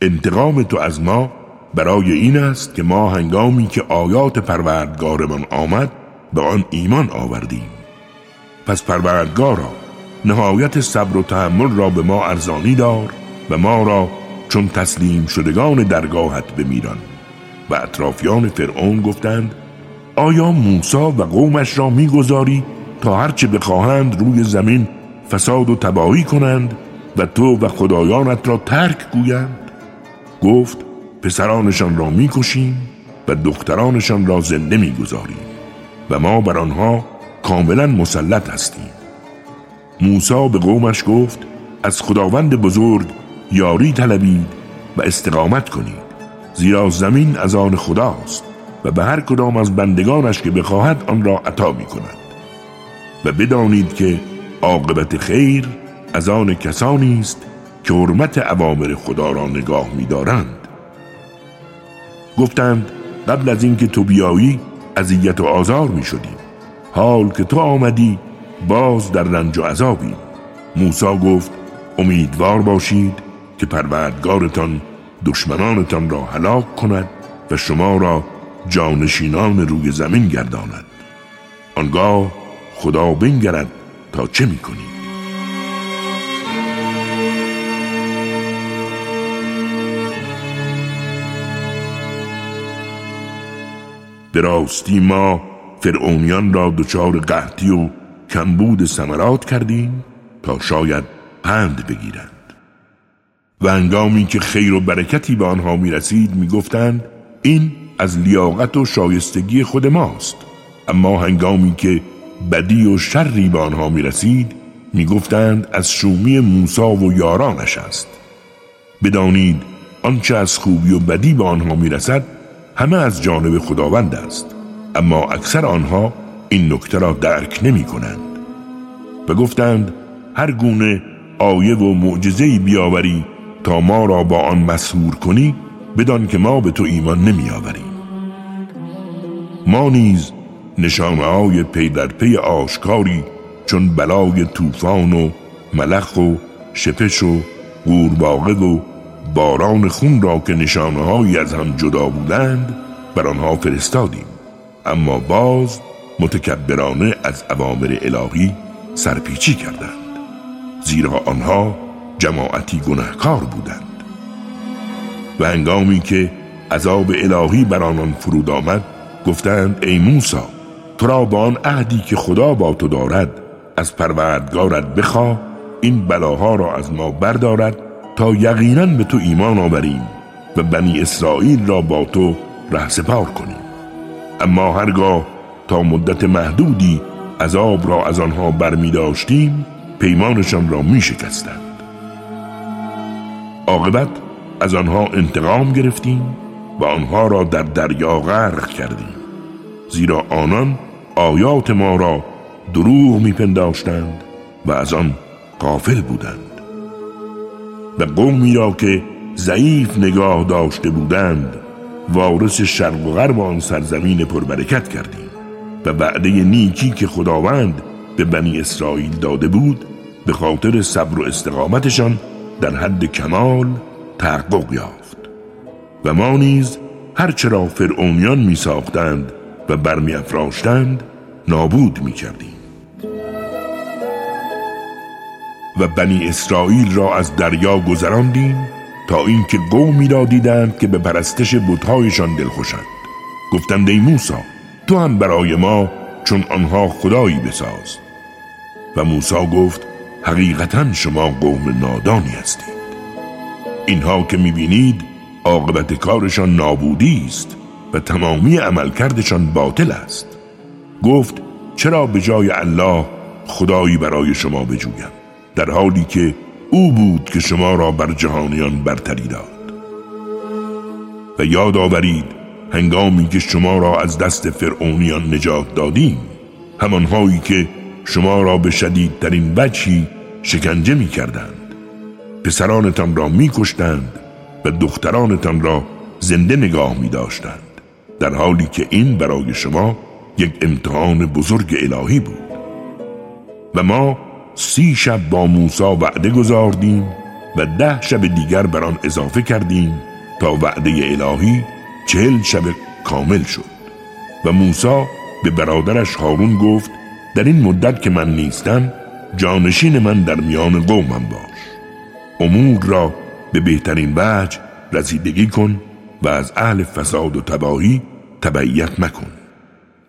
انتقام تو از ما برای این است که ما هنگامی که آیات پروردگارمان آمد به آن ایمان آوردیم پس پروردگارا نهایت صبر و تحمل را به ما ارزانی دار و ما را چون تسلیم شدگان درگاهت بمیران. و اطرافیان فرعون گفتند آیا موسا و قومش را می‌گذاری تا هرچه بخواهند روی زمین فساد و تباهی کنند و تو و خدایانت را ترک گویند؟ گفت پسرانشان را می‌کشیم و دخترانشان را زنده می‌گذاریم و ما بر آنها کاملا مسلط هستیم موسا به قومش گفت از خداوند بزرگ یاری طلبید و استقامت کنید زیرا زمین از آن خداست و به هر کدام از بندگانش که بخواهد آن را عطا می کند و بدانید که عاقبت خیر از آن کسانی است که حرمت اوامر خدا را نگاه می‌دارند. گفتند قبل از اینکه تو بیایی اذیت و آزار می شدیم حال که تو آمدی باز در رنج و عذابیم موسی گفت امیدوار باشید که پروردگارتان دشمنانتان را هلاک کند و شما را جانشینان روی زمین گرداند. آنگاه خدا بنگرد تا چه می‌کنید به راستی ما فرعونیان را دچار قحطی و کمبود سمرات کردیم تا شاید پند بگیرند. و انگامی که خیر و برکتی به آنها می رسید گفتند این از لیاقت و شایستگی خود ماست. اما هنگامی که بدی و شری به آنها می رسید گفتند از شومی موسا و یارانش است. بدانید آنچه از خوبی و بدی به آنها می رسد همه از جانب خداوند است. اما اکثر آنها این نکته را درک نمی کنند. و گفتند هر گونه آیه و معجزه‌ای بیاوری تا ما را با آن مسهور کنی بدان که ما به تو ایمان نمی آوریم. ما نیز نشانه های پی در پی آشکاری چون بلای طوفان و ملخ و شپش و گورباغه و باران خون را که نشانه از هم جدا بودند بر آنها فرستادیم. اما باز متکبرانه از عوامر الهی سرپیچی کردند. زیرا آنها جماعتی گنهکار بودند. و هنگامی که عذاب الهی بر آنان فرود آمد گفتند ای موسی تو را با آن عهدی که خدا با تو دارد از پروردگارت بخواه این بلاها را از ما بردارد تا یقینا به تو ایمان آوریم و بنی اسرائیل را با تو سپار کنیم. اما هرگاه تا مدت محدودی عذاب را از آنها برمی داشتیم پیمانشان را می شکستند عاقبت از آنها انتقام گرفتیم و آنها را در دریا غرق کردیم. زیرا آنان آیات ما را دروغ میپنداشتند و از آن قافل بودند. و قومی را که ضعیف نگاه داشته بودند وارث شرق و غرب آن سرزمین پربرکت کردیم و وعده نیکی که خداوند به بنی اسرائیل داده بود به خاطر صبر و استقامتشان در حد کمال تحقق یافت. و ما نیز هرچرا فرعونیان می ساختند و برمی افراشتند نابود می کردیم و بنی اسرائیل را از دریا گذراندیم تا اینکه قومی را دیدند که به پرستش بتهایشان دلخوشند. گفتند ای موسی تو هم برای ما چون آنها خدایی بساز. و موسی گفت حقیقتا شما قوم نادانی هستید. اینها که می‌بینید عاقبت کارشان نابودی است و تمامی عملکردشان باطل است. گفت چرا به جای الله خدایی برای شما بجویم؟ در حالی که او بود که شما را بر جهانیان برتری داد. و یاد آورید هنگامی که شما را از دست فرعونیان نجات دادیم همانهایی که شما را به شدیدترین وجهی شکنجه می کردند پسرانتان را می کشتند و دخترانتان را زنده نگاه می داشتند در حالی که این برای شما یک امتحان بزرگ الهی بود. و ما سی شب با موسا وعده گذاردیم و ده شب دیگر بر آن اضافه کردیم تا وعده الهی چهل شب کامل شد. و موسا به برادرش هارون گفت در این مدت که من نیستم جانشین من در میان قومم باش. امور را به بهترین وجه رسیدگی کن و از اهل فساد و تباهی تبعیت مکن.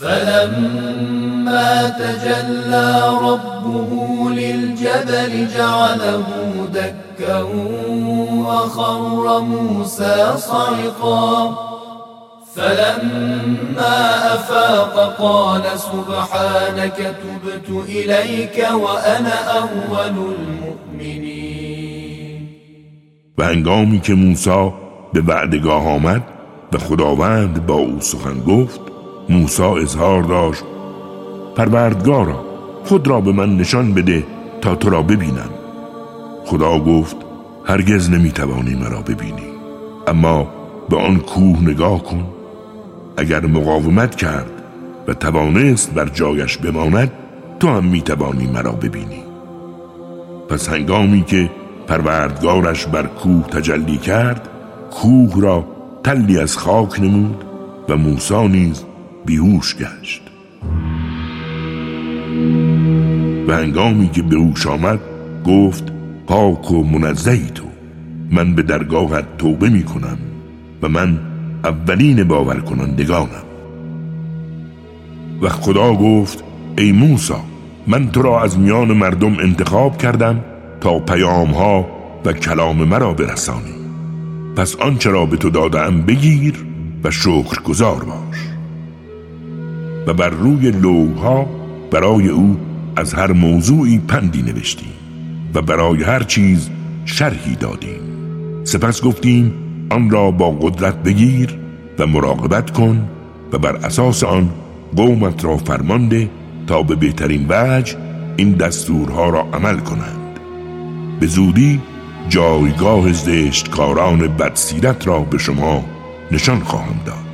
فلما تجلى ربه للجبل جعله دكا وخر موسى صعقا. فلما أفاق قال سبحانك تبت إليك وأنا أول المؤمنين. و هنگامی که موسی به وعدگاه آمد و خداوند با أو سخن گفت موسی اظهار داشت پروردگارا خود را به من نشان بده تا تو را ببینم. خدا گفت هرگز نمی‌توانی مرا ببینی اما به آن کوه نگاه کن. اگر مقاومت کرد و توانست بر جایش بماند تو هم می‌توانی مرا ببینی. پس هنگامی که پروردگارش بر کوه تجلی کرد کوه را تلی از خاک نمود و موسی نیز بیهوش گشت. و هنگامی که به هوش آمد گفت پاک و منزهی تو. من به درگاهت توبه می کنم و من اولین باور کنندگانم و خدا گفت ای موسی من تو را از میان مردم انتخاب کردم تا پیام ها و کلام مرا برسانی. پس آنچه را به تو دادم بگیر و شکر گذار باش و بر روی لوها برای او از هر موضوعی پندی نوشتیم و برای هر چیز شرحی دادیم. سپس گفتیم آن را با قدرت بگیر و مراقبت کن و بر اساس آن قومت را فرمانده تا به بهترین وجه این دستورها را عمل کنند. به زودی جایگاه زشتکاران بدسیرت را به شما نشان خواهم داد.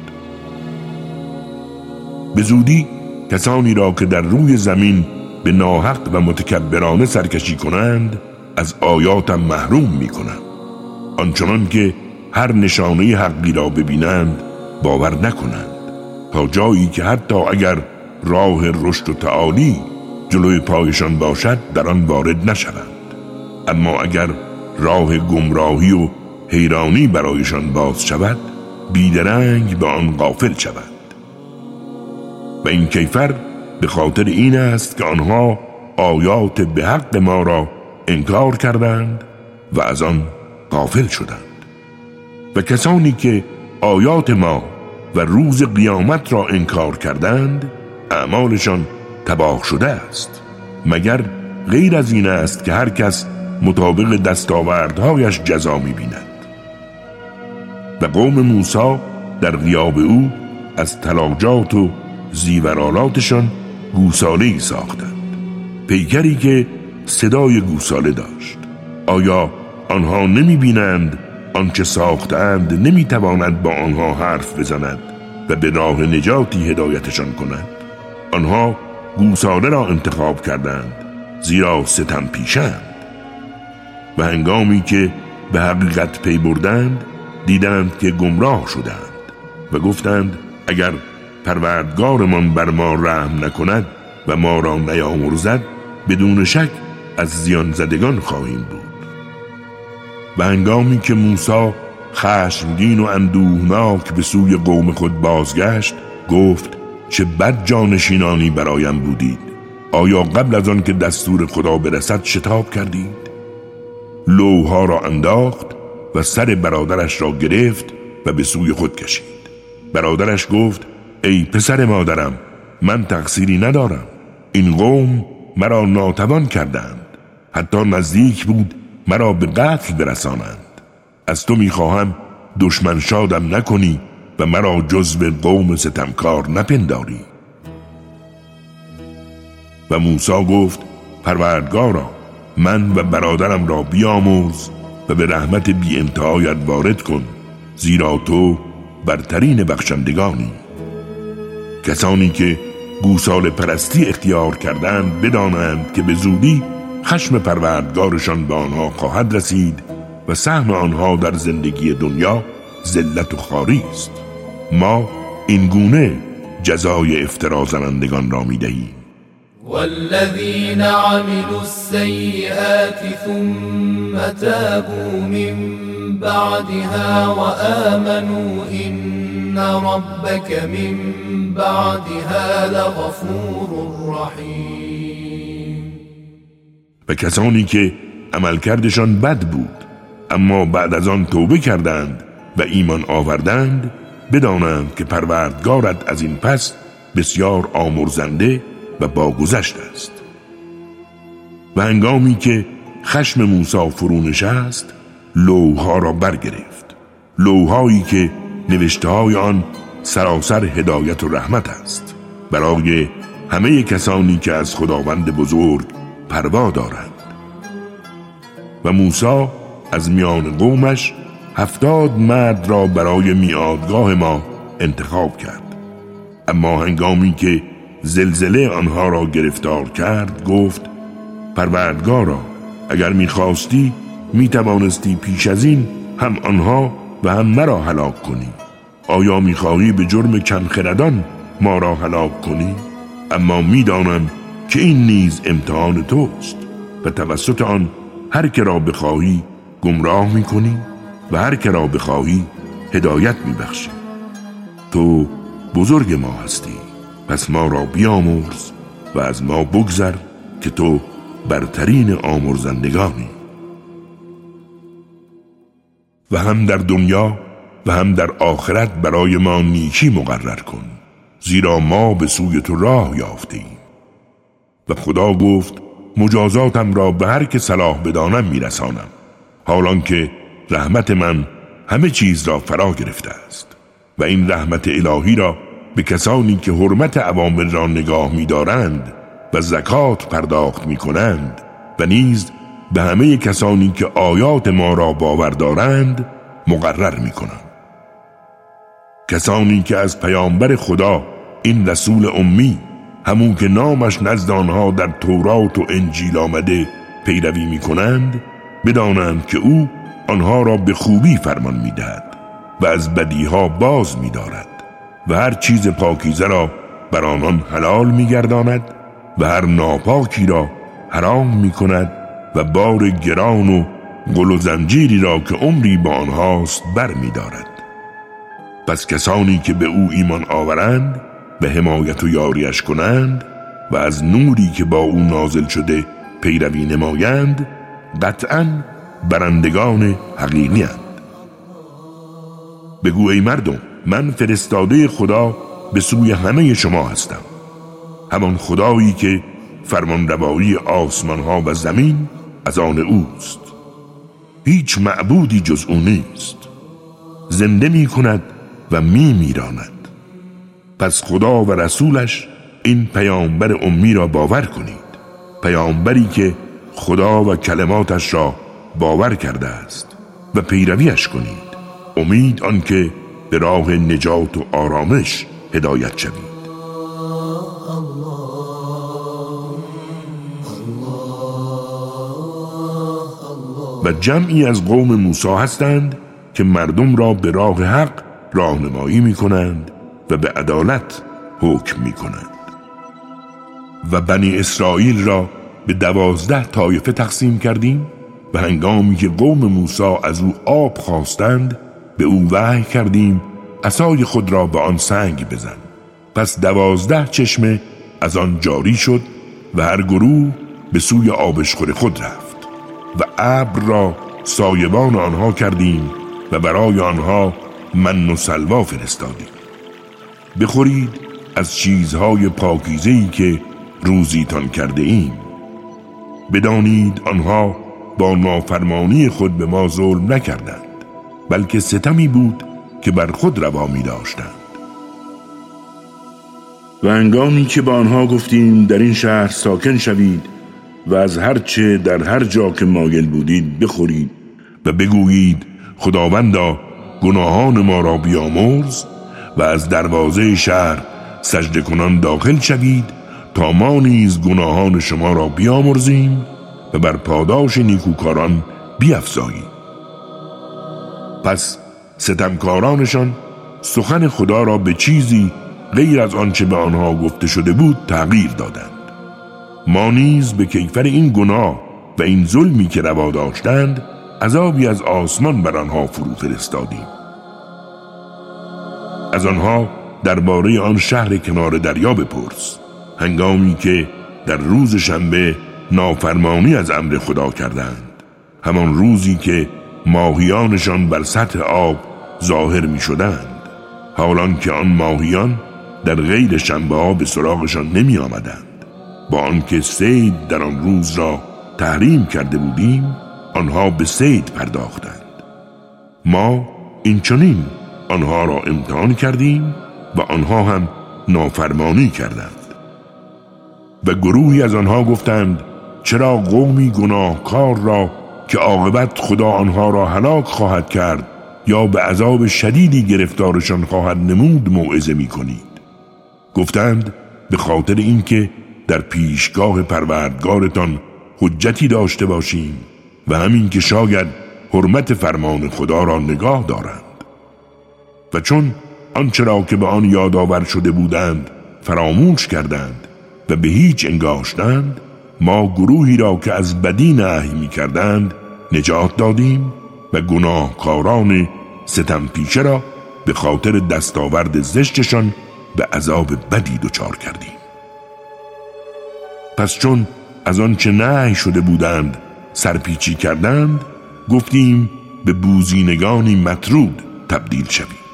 به زودی کسانی را که در روی زمین به ناحق و متکبرانه سرکشی کنند از آیاتم محروم می کنند آنچنان که هر نشانه حقی را ببینند باور نکنند. تا جایی که حتی اگر راه رشد و تعالی جلوی پایشان باشد در آن وارد نشوند. اما اگر راه گمراهی و حیرانی برایشان باز شود بیدرنگ به آن غافل شود. و این کیفر به خاطر این است که آنها آیات به حق ما را انکار کردند و از آن غافل شدند. و کسانی که آیات ما و روز قیامت را انکار کردند اعمالشان تباه شده است. مگر غیر از این است که هر کس مطابق دستاوردهایش جزا می‌بیند. و قوم موسی در غیاب او از تلاجات و زیورالاتشان گوساله ساختند. پیکری که صدای گوساله داشت. آیا آنها نمی بینند آنچه ساختند نمی تواند با آنها حرف بزند و به راه نجاتی هدایتشان کند. آنها گوساله را انتخاب کردند زیرا ستم پیشند و هنگامی که به حقیقت پی بردند دیدند که گمراه شدند و گفتند اگر پروردگارمان بر ما رحم نکند و ما را نیامرزد بدون شک از زیان زدگان خواهیم بود. و هنگامی که موسی خشمگین و اندوهناک به سوی قوم خود بازگشت گفت چه بد جانشینانی برایم بودید. آیا قبل از آن که دستور خدا برسد شتاب کردید؟ لوها را انداخت و سر برادرش را گرفت و به سوی خود کشید. برادرش گفت ای پسر مادرم من تقصیری ندارم. این قوم مرا ناتوان کردند. حتی نزدیک بود مرا به قتل برسانند. از تو می‌خواهم دشمن شادم نکنی و مرا جزو قوم ستمکار نپنداری. و موسی گفت پروردگارا من و برادرم را بیاموز و به رحمت بی انتهایت وارد کن زیرا تو برترین بخشندگانی. کسانی که گوسال پرستی اختیار کردند بدانند که به زودی خشم پروردگارشان به آنها خواهد رسید و سهم آنها در زندگی دنیا ذلت و خاری است. ما این گونه جزای افترا زنندگان را می‌دهیم. والذین عملوا السیئات ثم تابوا من بعدها وآمنوا إن ربك من بعدها لغفور رحیم. و کسانی که عملکردشان بد بود اما بعد از آن توبه کردند و ایمان آوردند بدانند که پروردگارت از این پس بسیار آمرزنده و باگذشت است. و هنگامی که خشم موسی فرو نشست لوها را برگرفت. لوهایی که نوشته آن سراسر هدایت و رحمت است. برای همه کسانی که از خداوند بزرگ پروا دارند. و موسی از میان قومش هفتاد مرد را برای میادگاه ما انتخاب کرد. اما هنگامی که زلزله آنها را گرفتار کرد گفت پروردگارا اگر می‌خواستی می‌توانستی پیش از این هم آنها و هم مرا هلاک کنی. آیا می‌خواهی به جرم کمخردان ما را هلاک کنی؟ اما می‌دانم که این نیز امتحان توست و توسط آن هر که را بخواهی گمراه می‌کنی و هر که را بخواهی هدایت میبخشی. تو بزرگ ما هستی. پس ما را بیامرز و از ما بگذر که تو برترین آمرزندگانی. و هم در دنیا و هم در آخرت برای ما نیکی مقرر کن زیرا ما به سوی تو راه یافته ایم و خدا گفت مجازاتم را به هر که صلاح بدانم میرسانم حالان که رحمت من همه چیز را فرا گرفته است و این رحمت الهی را به کسانی که حرمت عوامر را نگاه می‌دارند و زکات پرداخت می کنند و نیز به همه کسانی که آیات ما را باور دارند مقرر می کنند. کسانی که از پیامبر خدا این رسول امی همون که نامش نزد آنها در تورات و انجیل آمده پیروی می کنند بدانند که او آنها را به خوبی فرمان می‌دهد و از بدیها باز میدارد و هر چیز پاکیزه را بر آنان حلال میگرداند و هر ناپاکی را حرام می‌کند و بار گران و گل و زنجیری را که عمری با آنهاست بر میدارد پس کسانی که به او ایمان آورند به حمایت و یاریش کنند و از نوری که با او نازل شده پیروی نمایند قطعا برندگان حقیقی هند. بگو ای مردم من فرستاده خدا به سوی همه شما هستم. همان خدایی که فرمان روایی آسمان ها و زمین از آن اوست. هیچ معبودی جز او نیست. زنده می کند و می میراند پس خدا و رسولش این پیامبر امی را باور کنید. پیامبری که خدا و کلماتش را باور کرده است و پیرویش کنید. امید آنکه به راه نجات و آرامش هدایت شوید. و جمعی از قوم موسی هستند که مردم را به راه حق راهنمایی می کنند و به عدالت حکم می کنند و بنی اسرائیل را به دوازده طایفه تقسیم کردیم و هنگامی که قوم موسی از او آب خواستند به او وحی کردیم اسای خود را به آن سنگ بزن. پس دوازده چشمه از آن جاری شد و هر گروه به سوی آبشخور خود رفت و ابر را سایبان آنها کردیم و برای آنها من و سلوا فرستادیم. بخورید از چیزهای پاکیزهی که روزیتان کرده ایم. بدانید آنها با نافرمانی خود به ما ظلم نکردند بلکه ستمی بود که بر خود روا می داشتند و انگامی که با آنها گفتیم در این شهر ساکن شوید و از هر چه در هر جا که مایل بودید بخورید و بگویید خداوندا گناهان ما را بیامرز و از دروازه شهر سجده کنان داخل شوید تا ما نیز گناهان شما را بیامرزیم و بر پاداش نیکوکاران بیافزاییم پس ستمکارانشان سخن خدا را به چیزی غیر از آنچه به آنها گفته شده بود تغییر دادند. ما نیز به کیفر این گناه و این ظلمی که روا داشتند عذابی از آسمان بر آنها فرو فرستادیم از آنها درباره آن شهر کنار دریا بپرس. هنگامی که در روز شنبه نافرمانی از امر خدا کردند. همان روزی که ماهیانشان بر سطح آب ظاهر می شدند حالان که آن ماهیان در غیر شنبه ها به سراغشان نمی آمدند با آنکه سید در آن روز را تحریم کرده بودیم آنها به سید پرداختند. ما این چنین آنها را امتحان کردیم و آنها هم نافرمانی کردند. و گروهی از آنها گفتند چرا قومی گناهکار را که عاقبت خدا آنها را هلاک خواهد کرد یا به عذاب شدیدی گرفتارشان خواهد نمود موعظه می کنید گفتند به خاطر اینکه در پیشگاه پروردگارتان حجتی داشته باشیم و همین که شاید حرمت فرمان خدا را نگاه دارند. و چون آنچه را که به آن یادآور شده بودند فراموش کردند و به هیچ انگاشتند ما گروهی را که از بدی نهی می کردند نجات دادیم و گناهکاران ستم پیشه را به خاطر دستاورد زشتشان به عذاب بدی دچار کردیم. پس چون از آنچه نهی شده بودند سرپیچی کردند گفتیم به بوزینگانی مطرود تبدیل شوید.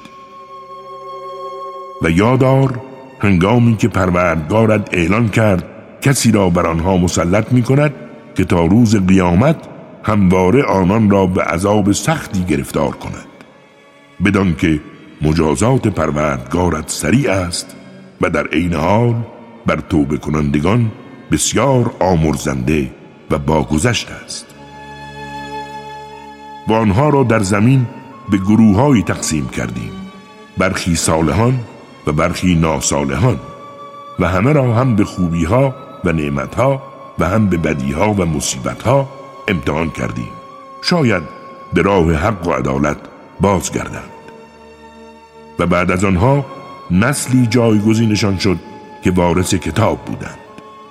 و یادار هنگامی که پروردگارت اعلان کرد کسی را بر آنها مسلط می کند که تا روز قیامت همواره آنان را به عذاب سختی گرفتار کند. بدان که مجازات پروردگارت سریع است و در عین حال بر توبه کنندگان بسیار آمرزنده و باگذشت است. و آنها را در زمین به گروههایی تقسیم کردیم برخی صالحان و برخی ناصالحان و همه را هم به خوبی ها و نعمت ها و هم به بدی ها و مصیبت ها امتحان کردیم. شاید به راه حق و عدالت بازگردند. و بعد از آنها نسلی جایگزینشان شد که وارث کتاب بودند.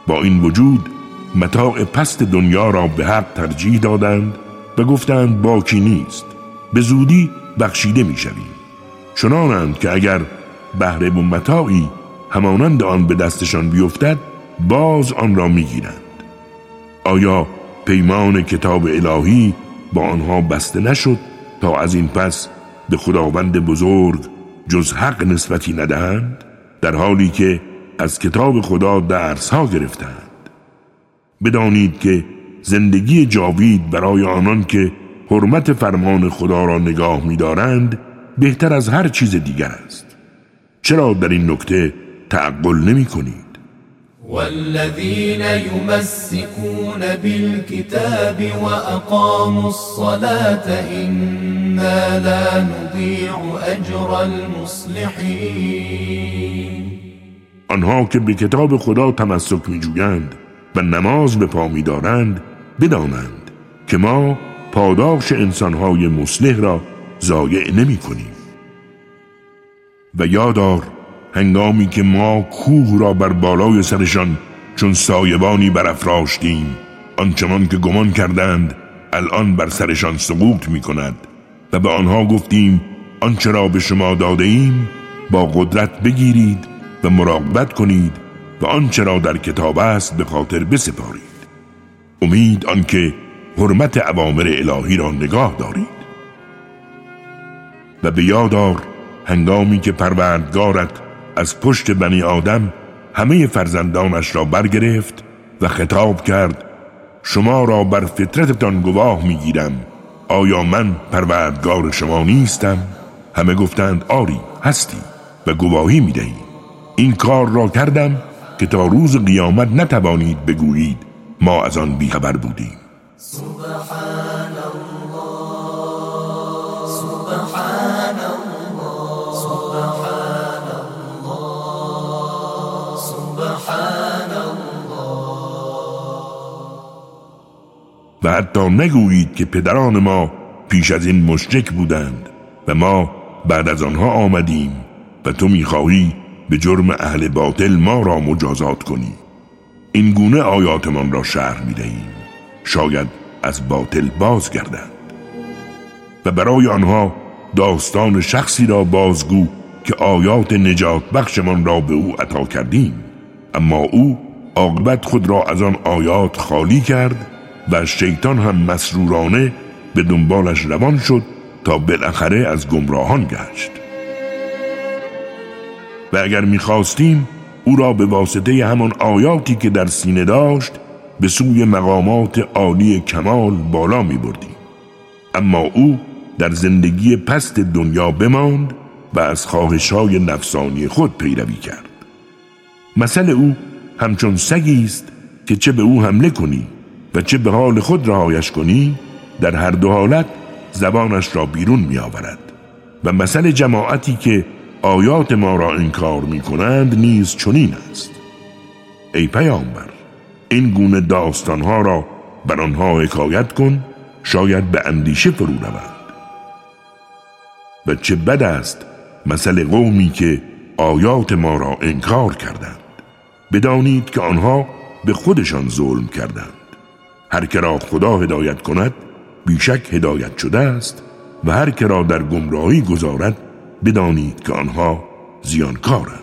با این وجود متاع پست دنیا را به حق ترجیح دادند و گفتند باکی نیست به زودی بخشیده می شویم چنانند که اگر بهره و متاعی همانند آن به دستشان بیفتد باز آن را می‌گیرند. آیا پیمان کتاب الهی با آنها بسته نشد تا از این پس به خداوند بزرگ جز حق نسبتی ندهند؟ در حالی که از کتاب خدا درس ها گرفتند. بدانید که زندگی جاوید برای آنان که حرمت فرمان خدا را نگاه می‌دارند بهتر از هر چیز دیگر است. چرا در این نکته تعقل نمی کنید والذين يمسكون بالكتاب وأقاموا الصلاة إنا لا نضيع أجر المصلحين آنها که به کتاب خدا تمسک می جویند و نماز به پا می دارند بدانند که ما پاداش انسانهای مصلح را ضایع نمی کنیم و یادار هنگامی که ما کوه را بر بالای سرشان چون سایبانی برافراشتیم آنچنان که گمان کردند الان بر سرشان سقوط می کند و به آنها گفتیم آنچه را به شما داده ایم با قدرت بگیرید و مراقبت کنید و آنچه را در کتاب است به خاطر بسپارید. امید آنکه حرمت عوامر الهی را نگاه دارید. و به یادار هنگامی که پروردگارت از پشت بنی آدم همه فرزندانش را برگرفت و خطاب کرد شما را بر فطرتتان گواه می‌گیرم. آیا من پروردگار شما نیستم؟ همه گفتند آری هستی و گواهی می‌دهی. این کار را کردم که تا روز قیامت نتوانید بگویید ما از آن بیخبر بودیم. سبحان الله سبحان الله سبحان الله سبحان الله و حتی نگویید که پدران ما پیش از این مشرک بودند و ما بعد از آنها آمدیم و تو می‌خواهی به جرم اهل باطل ما را مجازات کنی. این گونه آیاتمان را شرح می دهیم. شاید از باطل بازگردند. و برای آنها داستان شخصی را بازگو که آیات نجات بخشمان را به او عطا کردیم. اما او عاقبت خود را از آن آیات خالی کرد و شیطان هم مسرورانه به دنبالش روان شد تا بالاخره از گمراهان گشت. و اگر می‌خواستیم او را به واسطه همان آیاتی که در سینه داشت به سوی مقامات عالی کمال بالا می بردیم. اما او در زندگی پست دنیا بماند و از خواهشهای نفسانی خود پیروی کرد مثل او همچون سگی است که چه به او حمله کنی و چه به حال خود رهایش کنی در هر دو حالت زبانش را بیرون می آورد و مثل جماعتی که آیات ما را انکار می کنند نیز چنین است. ای پیامبر این گونه داستانها را بر آنها حکایت کن شاید به اندیشه فرو روند. و چه بد است مثل قومی که آیات ما را انکار کردند. بدانید که آنها به خودشان ظلم کردند. هر که را خدا هدایت کند بیشک هدایت شده است و هر که را در گمراهی گذارد بدانید که آنها زیانکارند.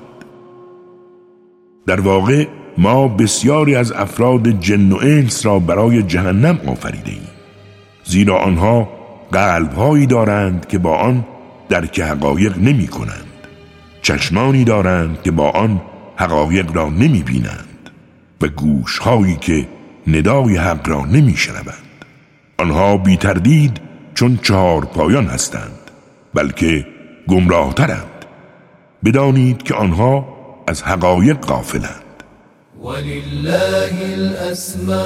در واقع ما بسیاری از افراد جن و انس را برای جهنم آفریده ایم زیرا آنها قلبهایی دارند که با آن درک حقایق نمی کنند چشمانی دارند که با آن حقایق را نمی بینند و گوشهایی که ندای حق را نمی شنوند آنها بی تردید چون چهار پایان هستند بلکه گمراهترند. بدانید که آنها از حقایق غافلند. ولله الأسماء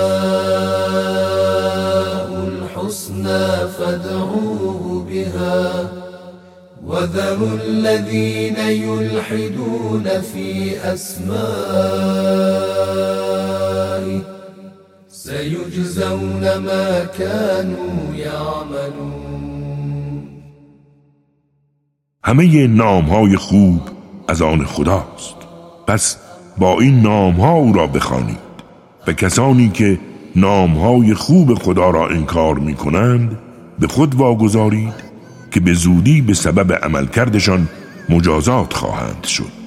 الحسنى فادعوه بها وذروا الذين يلحدون في أسمائه سيجزون ما كانوا يعملون. همه نام های خوب از آن خداست. پس با این نام ها او را بخوانید. و کسانی که نام های خوب خدا را انکار می کنند به خود واگذارید که به زودی به سبب عملکردشان مجازات خواهند شد.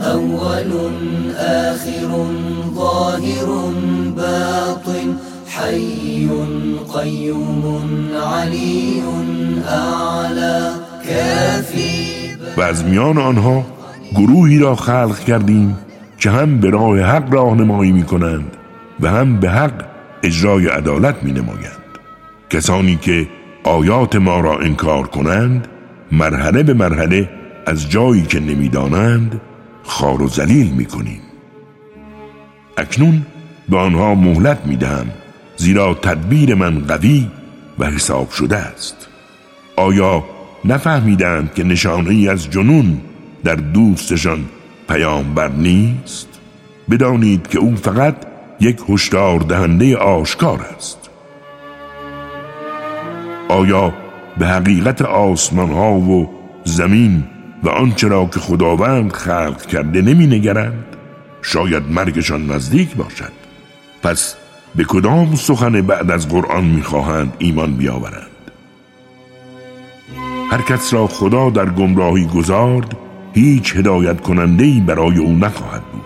اول آخر ظاهر باطن. حي قيوم علي اعلى و از میان آنها گروهی را خلق کردیم که هم به راه حق راهنمایی می کنند و هم به حق اجرای عدالت می نمایند کسانی که آیات ما را انکار کنند مرحله به مرحله از جایی که نمی‌دانند خار و زلیل می کنیم اکنون به آنها مهلت می دهم زیرا تدبیر من قوی و حساب شده است. آیا نفهمیدند که نشانه ای از جنون در دوستشان پیامبر نیست؟ بدانید که او فقط یک هشدار دهنده آشکار است. آیا به حقیقت آسمان ها و زمین و آنچه را که خداوند خلق کرده نمی نگرند؟ شاید مرگشان نزدیک باشد. پس به کدام سخن بعد از قرآن می‌خواهند ایمان بیاورند. هر کس را خدا در گمراهی گذارد هیچ هدایت کننده برای او نخواهد بود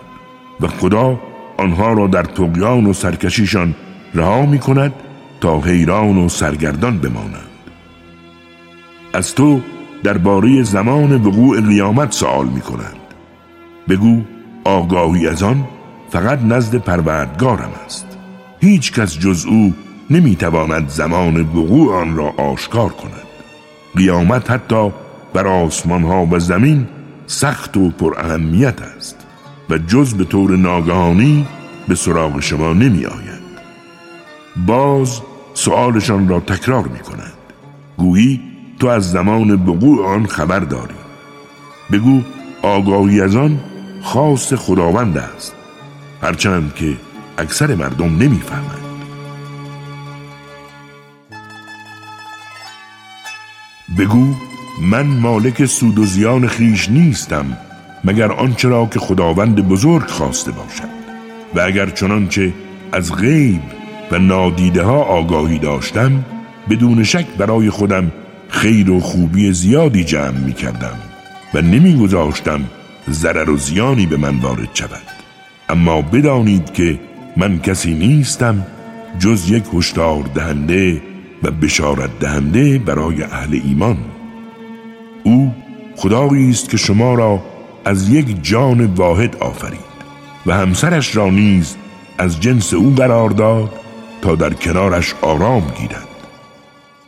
و خدا آنها را در تقیان و سرکشیشان رها می کند تا حیران و سرگردان بمانند. از تو درباره زمان وقوع قیامت سوال می کنند بگو آگاهی از آن فقط نزد پروردگارم است. هیچ کس جز او نمی‌تواند زمان وقوع آن را آشکار کند. قیامت حتی بر آسمان ها و زمین سخت و پر اهمیت است و جز به طور ناگهانی به سراغ شما نمی آید باز سؤالشان را تکرار می کنند گویی تو از زمان وقوع آن خبر داری. بگو آگاهی از آن خاص خداوند است. هرچند که اکثر مردم نمی‌فهمند. بگو من مالک سود و زیان خیش نیستم مگر آنچه را که خداوند بزرگ خواسته باشد. و اگر چنانچه از غیب و نادیده ها آگاهی داشتم بدون شک برای خودم خیر و خوبی زیادی جمع می کردم و نمی گذاشتم ضرر و زیانی به من وارد شود. اما بدانید که من کسی نیستم جز یک هشدار دهنده و بشارت دهنده برای اهل ایمان. او خدایی است که شما را از یک جان واحد آفرید و همسرش را نیز از جنس او قرار داد تا در کنارش آرام گیرد.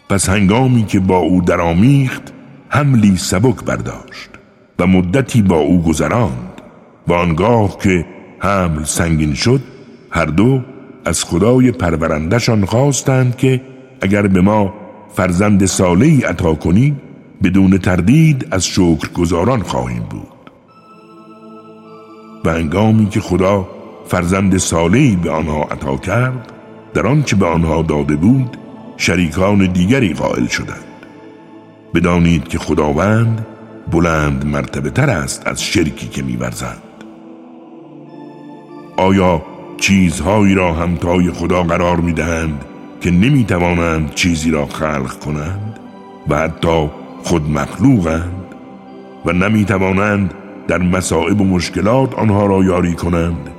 پس هنگامی که با او درآمیخت حملی سبک برداشت و مدتی با او گذراند و آنگاه که حمل سنگین شد هر دو از خدای پرورندشان خواستند که اگر به ما فرزند ساله عطا کنی بدون تردید از شکر گذاران خواهیم بود. و انگامی که خدا فرزند سالهی به آنها عطا کرد در آنچه به آنها داده بود شریکان دیگری قائل شدند. بدانید که خداوند بلند مرتبه تر است از شرکی که میورزند آیا چیزهایی را همتای خدا قرار می‌دهند که نمی‌توانند چیزی را خلق کنند و حتی خود مخلوقند و نمی‌توانند در مصائب و مشکلات آنها را یاری کنند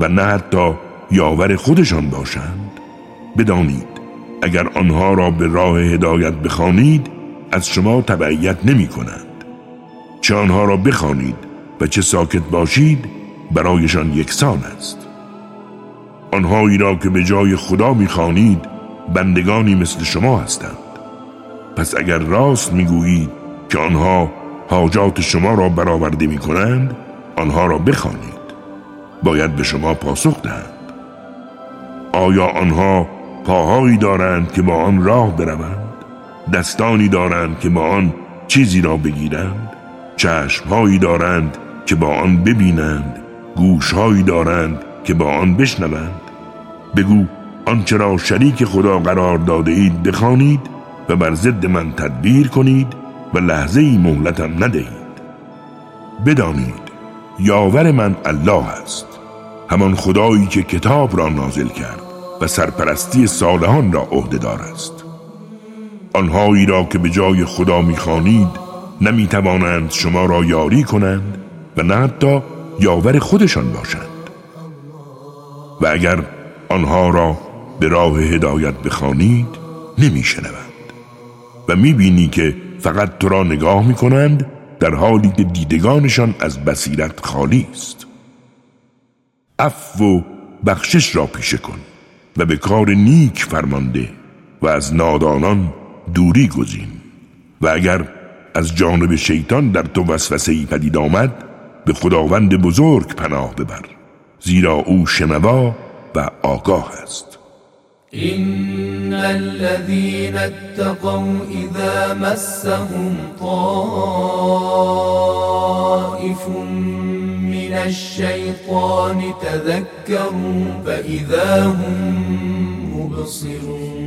و نه حتی یاور خودشان باشند. بدانید اگر آنها را به راه هدایت بخوانید از شما تبعیت نمی کنند چه آنها را بخوانید و چه ساکت باشید برایشان یکسان است. آنهایی را که به جای خدا می‌خوانید بندگانی مثل شما هستند. پس اگر راست می‌گویید که آنها حاجات شما را برآورده می کنند آنها را بخوانید. باید به شما پاسخ دهند. آیا آنها پاهایی دارند که با آن راه بروند؟ دستانی دارند که با آن چیزی را بگیرند؟ چشمهایی دارند که با آن ببینند؟ گوشهایی دارند که با آن بشنوند؟ بگو آنچه را شریک خدا قرار داده اید بخوانید و بر ضد من تدبیر کنید و لحظه ای مهلتم ندهید. بدانید یاور من الله است همان خدایی که کتاب را نازل کرد و سرپرستی صالحان را عهدهدار است. آنهایی را که به جای خدا می‌خوانید نمی‌توانند شما را یاری کنند و نه حتی یاور خودشان باشند. و اگر آنها را به راه هدایت بخوانید نمیشنوند و می‌بینی که فقط تو را نگاه می‌کنند در حالی که دیدگانشان از بصیرت خالی است. عفو و بخشش را پیشه کن و به کار نیک فرمانده و از نادانان دوری گزین و اگر از جانب شیطان در تو وسوسه ای پدید آمد به خداوند بزرگ پناه ببر زیرا او شنوا و آگاه است. إن الذين اتقوا إذا مسهم طائف من الشيطان تذكروا فإذا هم مبصرون.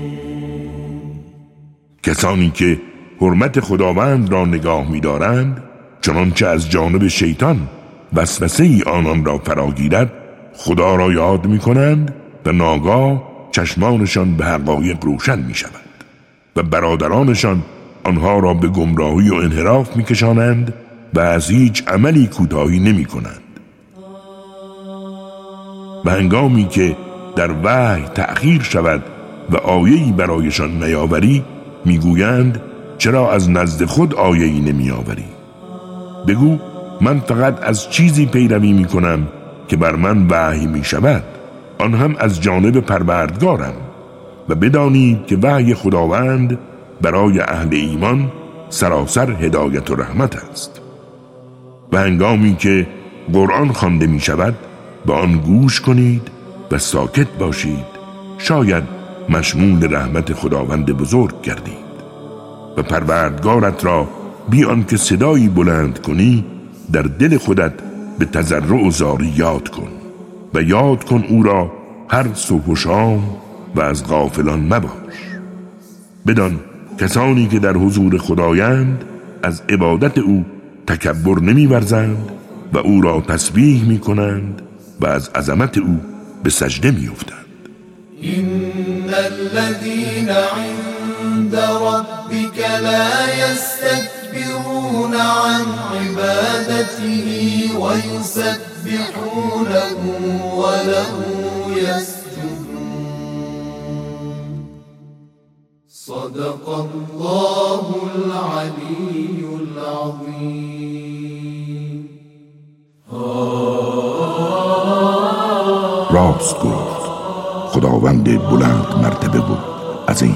کسانی که حرمت خداوند را نگاه می‌دارند چنانچه از جانب شیطان وسوسه ای آنان را فراگیرد خدا را یاد می کنند و ناگاه چشمانشان به حقایق روشن می شود و برادرانشان آنها را به گمراهی و انحراف می کشانند و از هیچ عملی کوتاهی نمی کنند و هنگامی که در وحی تأخیر شود و آیهی برایشان نیاوری می‌گویند چرا از نزد خود آیهی نمیآوری؟ بگو من فقط از چیزی پیروی می کنم که بر من وحی می شود آن هم از جانب پروردگارم و بدانید که وحی خداوند برای اهل ایمان سراسر هدایت و رحمت است. و هنگامی که قرآن خوانده می شود به آن گوش کنید و ساکت باشید. شاید مشمول رحمت خداوند بزرگ گردید. و پروردگارت را بیان که صدایی بلند کنی در دل خودت به تذرع و زاری یاد کن و یاد کن او را هر صبح و شام و از غافلان مباش. بدان کسانی که در حضور خدایند از عبادت او تکبر نمیورزند و او را تسبیح می کنند و از عظمت او به سجده می افتند این عند ربك لا يستكبرون عن عبادته. ويسبحونه وله يسجدون. صدق الله العلي العظيم. راست گفت خداوند بلند مرتبه بود. عظیم